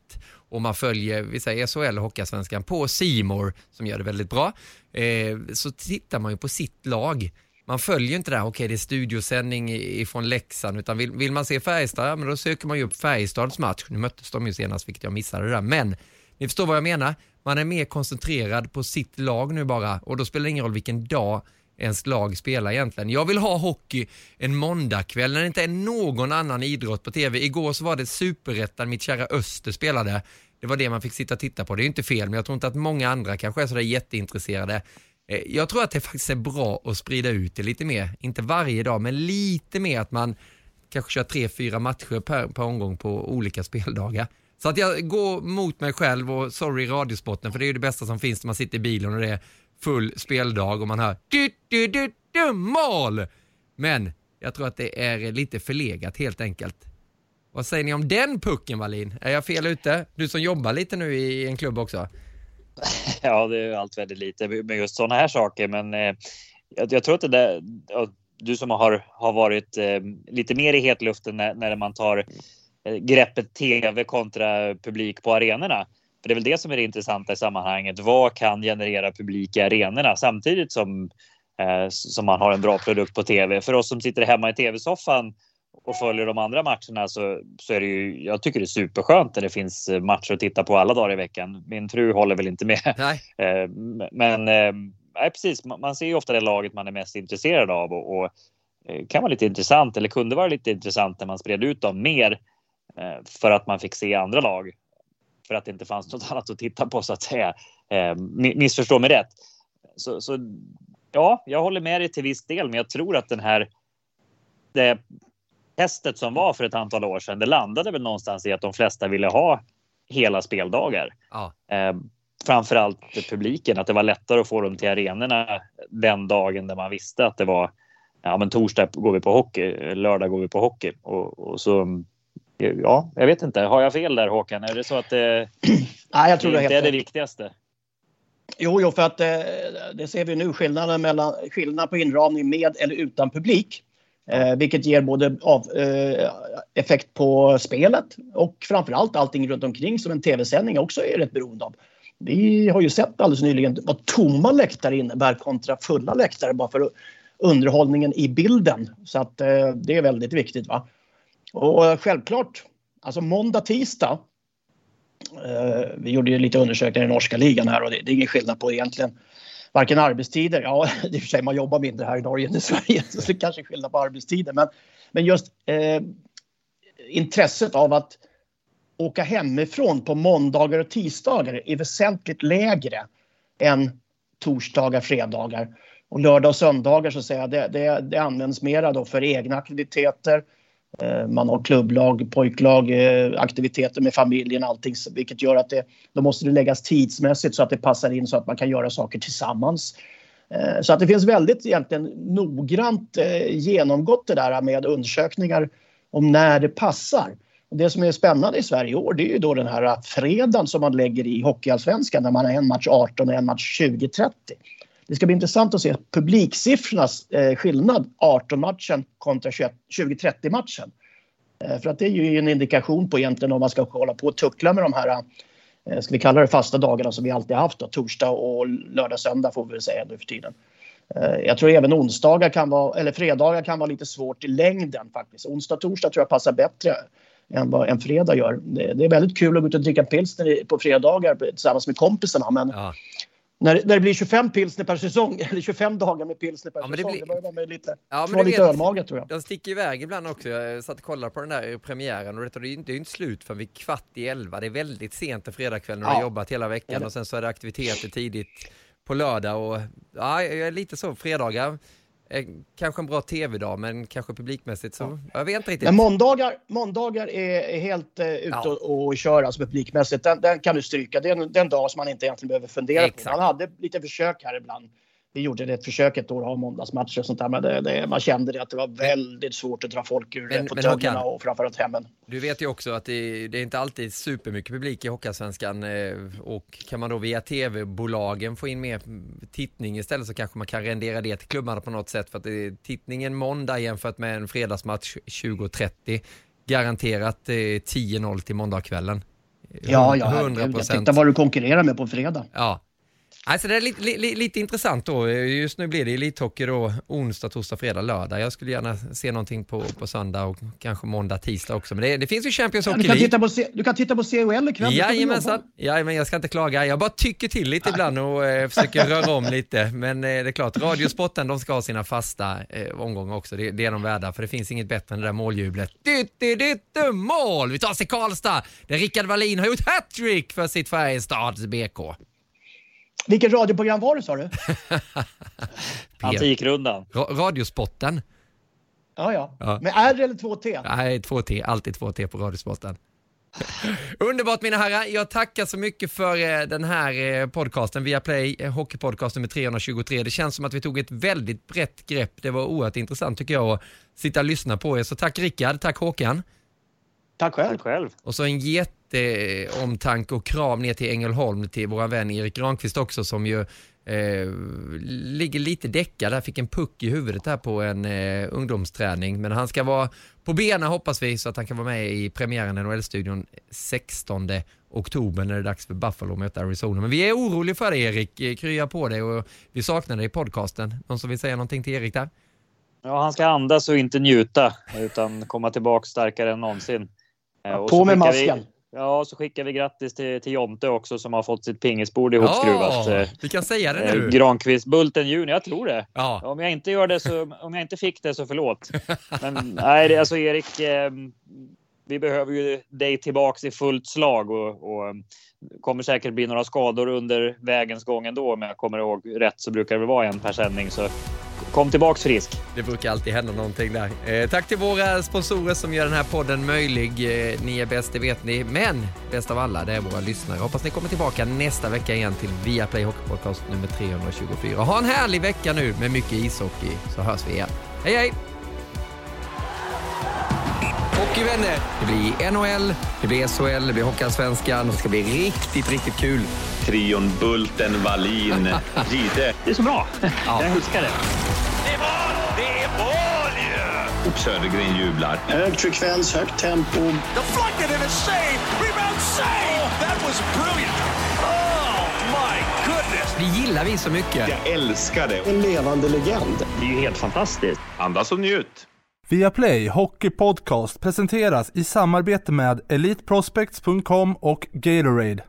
och man följer, vi säger SHL och Hockeyallsvenskan på Simor som gör det väldigt bra, eh, så tittar man ju på sitt lag. Man följer inte det här, okej okay, det är studiosändning ifrån Leksand, utan vill, vill man se Färjestad, ja, men då söker man ju upp Färjestads match. Nu möttes de ju senast, vilket jag missade där, men ni förstår vad jag menar. Man är mer koncentrerad på sitt lag nu bara och då spelar det ingen roll vilken dag ens lag spelar egentligen. Jag vill ha hockey en måndagkväll när det inte är någon annan idrott på tv. Igår så var det superettan, mitt kära Öster spelade. Det var det man fick sitta och titta på. Det är ju inte fel, men jag tror inte att många andra kanske är sådär jätteintresserade. Eh, jag tror att det faktiskt är bra att sprida ut det lite mer. Inte varje dag, men lite mer att man kanske kör tre, fyra matcher per, per omgång på olika speldagar. Så att jag går mot mig själv och sorry radiosporten, för det är ju det bästa som finns när man sitter i bilen och det är full speldag och man hör du, du, du, du, mål! Men jag tror att det är lite förlegat helt enkelt. Vad säger ni om den pucken Wallin? Är jag fel ute? Du som jobbar lite nu i en klubb också. Ja, det är allt väldigt lite med just sådana här saker, men eh, jag, jag, tror att det där, du som har, har varit eh, lite mer i hetluften när, när man tar eh, greppet tv kontra publik på arenorna. För det är väl det som är det intressanta i sammanhanget. Vad kan generera publik i arenorna samtidigt som, eh, som man har en bra produkt på tv? För oss som sitter hemma i tv-soffan och följer de andra matcherna så, så är det ju, jag tycker det är superskönt när det finns matcher att titta på alla dagar i veckan. Min fru håller väl inte med. Nej. Eh, men eh, nej, precis, man ser ju ofta det laget man är mest intresserad av och, och eh, kan vara lite intressant eller kunde vara lite intressant när man spred ut dem mer för att man fick se andra lag för att det inte fanns något annat att titta på så att säga. Missförstå mig rätt. Så, så ja, jag håller med dig till viss del, men jag tror att den här det testet som var för ett antal år sedan, det landade väl någonstans i att de flesta ville ha hela speldagar. Ja. Eh, framförallt publiken, att det var lättare att få dem till arenorna den dagen där man visste att det var ja, men torsdag går vi på hockey, lördag går vi på hockey och, och så. Ja, jag vet inte. Har jag fel där Håkan? Är det så att det, Nej, jag tror det, det, det är det viktigaste? Jo, jo, för att eh, det ser vi nu skillnaden mellan skillnad på inramning med eller utan publik. Eh, vilket ger både av, eh, effekt på spelet och framförallt allting runt omkring som en tv-sändning också är rätt beroende av. Vi har ju sett alldeles nyligen vad tomma läktare innebär kontra fulla läktare bara för underhållningen i bilden. Så att eh, det är väldigt viktigt. Va? Och eh, självklart, alltså måndag, tisdag. Eh, vi gjorde ju lite undersökningar i norska ligan här och det, det är ingen skillnad på egentligen varken arbetstider, ja i och för sig man jobbar mindre här i Norge än i Sverige så det kanske är skillnad på arbetstider men, men just eh, intresset av att åka hemifrån på måndagar och tisdagar är väsentligt lägre än torsdagar, fredagar. Och lördag och söndagar så säger jag, det, det, det används mera då för egna aktiviteter. Eh, man har klubblag, pojklag, eh, aktiviteter med familjen, allting. Vilket gör att det, då måste det läggas tidsmässigt så att det passar in så att man kan göra saker tillsammans. Eh, så att det finns väldigt egentligen noggrant genomgått det där med undersökningar om när det passar. Det som är spännande i Sverige i år det är ju då den här fredagen som man lägger i Hockeyallsvenskan när man har en match 18 och en match 2030. Det ska bli intressant att se publiksiffrornas eh, skillnad 18-matchen kontra 20-30-matchen. Eh, för att det är ju en indikation på egentligen om man ska hålla på och tuckla med de här, eh, ska vi kalla det fasta dagarna som vi alltid haft då, torsdag och lördag, söndag får vi väl säga nu för tiden. Eh, jag tror även onsdagar kan vara, eller fredagar kan vara lite svårt i längden faktiskt. Onsdag, torsdag tror jag passar bättre än vad en fredag gör. Det, det är väldigt kul att gå ut och dricka pilsner på fredagar tillsammans med kompisarna men ja när, när det blir 25 pilsner per säsong, eller 25 dagar med pilsner per ja, säsong, det, blir... det börjar vara lite, ja, men lite ölmage tror jag. Den sticker iväg ibland också. Jag satt och kollade på den där premiären och det är ju inte, inte slut förrän vid kvart i elva. Det är väldigt sent en fredagkväll när ja. du har jobbat hela veckan och sen så är det aktiviteter tidigt på lördag och ja, jag är lite så fredagar kanske en bra tv-dag, men kanske publikmässigt så, ja. jag vet inte riktigt. Men måndagar, måndagar är, är helt uh, ute ja. och, och kör alltså publikmässigt. Den, den, kan du stryka. Det är, en, det är en dag som man inte egentligen behöver fundera Exakt. på. Man hade lite försök här ibland vi gjorde ett försök ett år att ha måndagsmatcher och sånt där, men det, det, man kände det att det var väldigt svårt att dra folk ur men, fåtöljerna och framförallt hemmen. Du vet ju också att det, det är inte alltid supermycket publik i Hockeyallsvenskan eh, och kan man då via tv-bolagen få in mer tittning istället så kanske man kan rendera det till klubbarna på något sätt för att det tittningen måndag jämfört med en fredagsmatch 20.30 garanterat eh, 10-0 till måndagskvällen. Ja, ja, 100%. titta vad du konkurrerar med på fredag. Ja, Alltså det är lite, lite, lite intressant då. Just nu blir det elithockey då onsdag, torsdag, fredag, lördag. Jag skulle gärna se någonting på, på söndag och kanske måndag, tisdag också. Men det, det finns ju Champions Hockey du, kan League. titta på, C- du kan titta på CHL ikväll. Du Jajamensan. Jajamän, jag ska inte klaga. Jag bara tycker till lite ibland och eh, försöker röra om lite. Men eh, det är klart, Radiosporten de ska ha sina fasta eh, omgångar också. Det, det är de värda, för det finns inget bättre än det där måljublet. Dytt, dytt, dytt, mål! Vi tar oss till Karlstad, där Rickard Wallin har gjort hattrick för sitt Färjestads BK. Vilket radioprogram var det sa du? Antikrundan. Ra Radiosporten. Ja, ja. Ja. Med R eller 2T? Nej, 2T. Alltid 2T på Radiosporten. Underbart mina herrar. Jag tackar så mycket för eh, den här eh, podcasten via Play, eh, Hockeypodcast nummer 323. Det känns som att vi tog ett väldigt brett grepp. Det var oerhört intressant tycker jag att sitta och lyssna på er. Så tack Rickard, tack Håkan. Tack själv. Tack själv. Och så en jätteomtanke och kram ner till Ängelholm till våra vän Erik Granqvist också som ju eh, ligger lite däckad där, fick en puck i huvudet här på en eh, ungdomsträning. Men han ska vara på benen hoppas vi så att han kan vara med i premiären i NHL-studion 16 oktober när det är dags för Buffalo att möta Arizona. Men vi är oroliga för dig Erik, krya på dig och vi saknar dig i podcasten. Någon som vill säga någonting till Erik där? Ja, han ska andas och inte njuta utan komma tillbaka starkare än någonsin. Eh, och På med skickar vi- masken. Ja, så skickar vi grattis till, till Jonte också som har fått sitt pingisbord ihopskruvat. Ja, Eh, vi kan säga det eh, nu. Granqvist, Bulten Junior, jag tror det. Ja. Om jag inte gör det så, om jag inte fick det så förlåt. Men nej, alltså Erik, eh, vi behöver ju dig tillbaks i fullt slag och, och eh, kommer säkert bli några skador under vägens gång ändå. Om jag kommer ihåg rätt så brukar det vara en per sändning. Så kom tillbaks frisk. Det brukar alltid hända någonting där. Eh, tack till våra sponsorer som gör den här podden möjlig. Eh, ni är bäst, det vet ni. Men bäst av alla, det är våra lyssnare. Hoppas ni kommer tillbaka nästa vecka igen till Viaplay Hockey Podcast nummer 324. Ha en härlig vecka nu med mycket ishockey så hörs vi igen. Hej hej! Hockeyvänner! Det blir NHL, det blir SHL, det blir Hockeyallsvenskan. Det ska bli riktigt, riktigt kul. Trion Bulten, Wallin, Gide. Det är så bra. Jag älskar det. Det är mål! Det är mål ju! Och Södergren jublar. Hög frekvens, högt tempo. Deflected and a save! Rebound save! That was brilliant! Oh, my goodness! Det gillar vi så mycket. Jag älskar det. En levande legend. Det är ju helt fantastiskt. Andas och njut. Viaplay Hockey Podcast presenteras i samarbete med EliteProspects.com och Gatorade.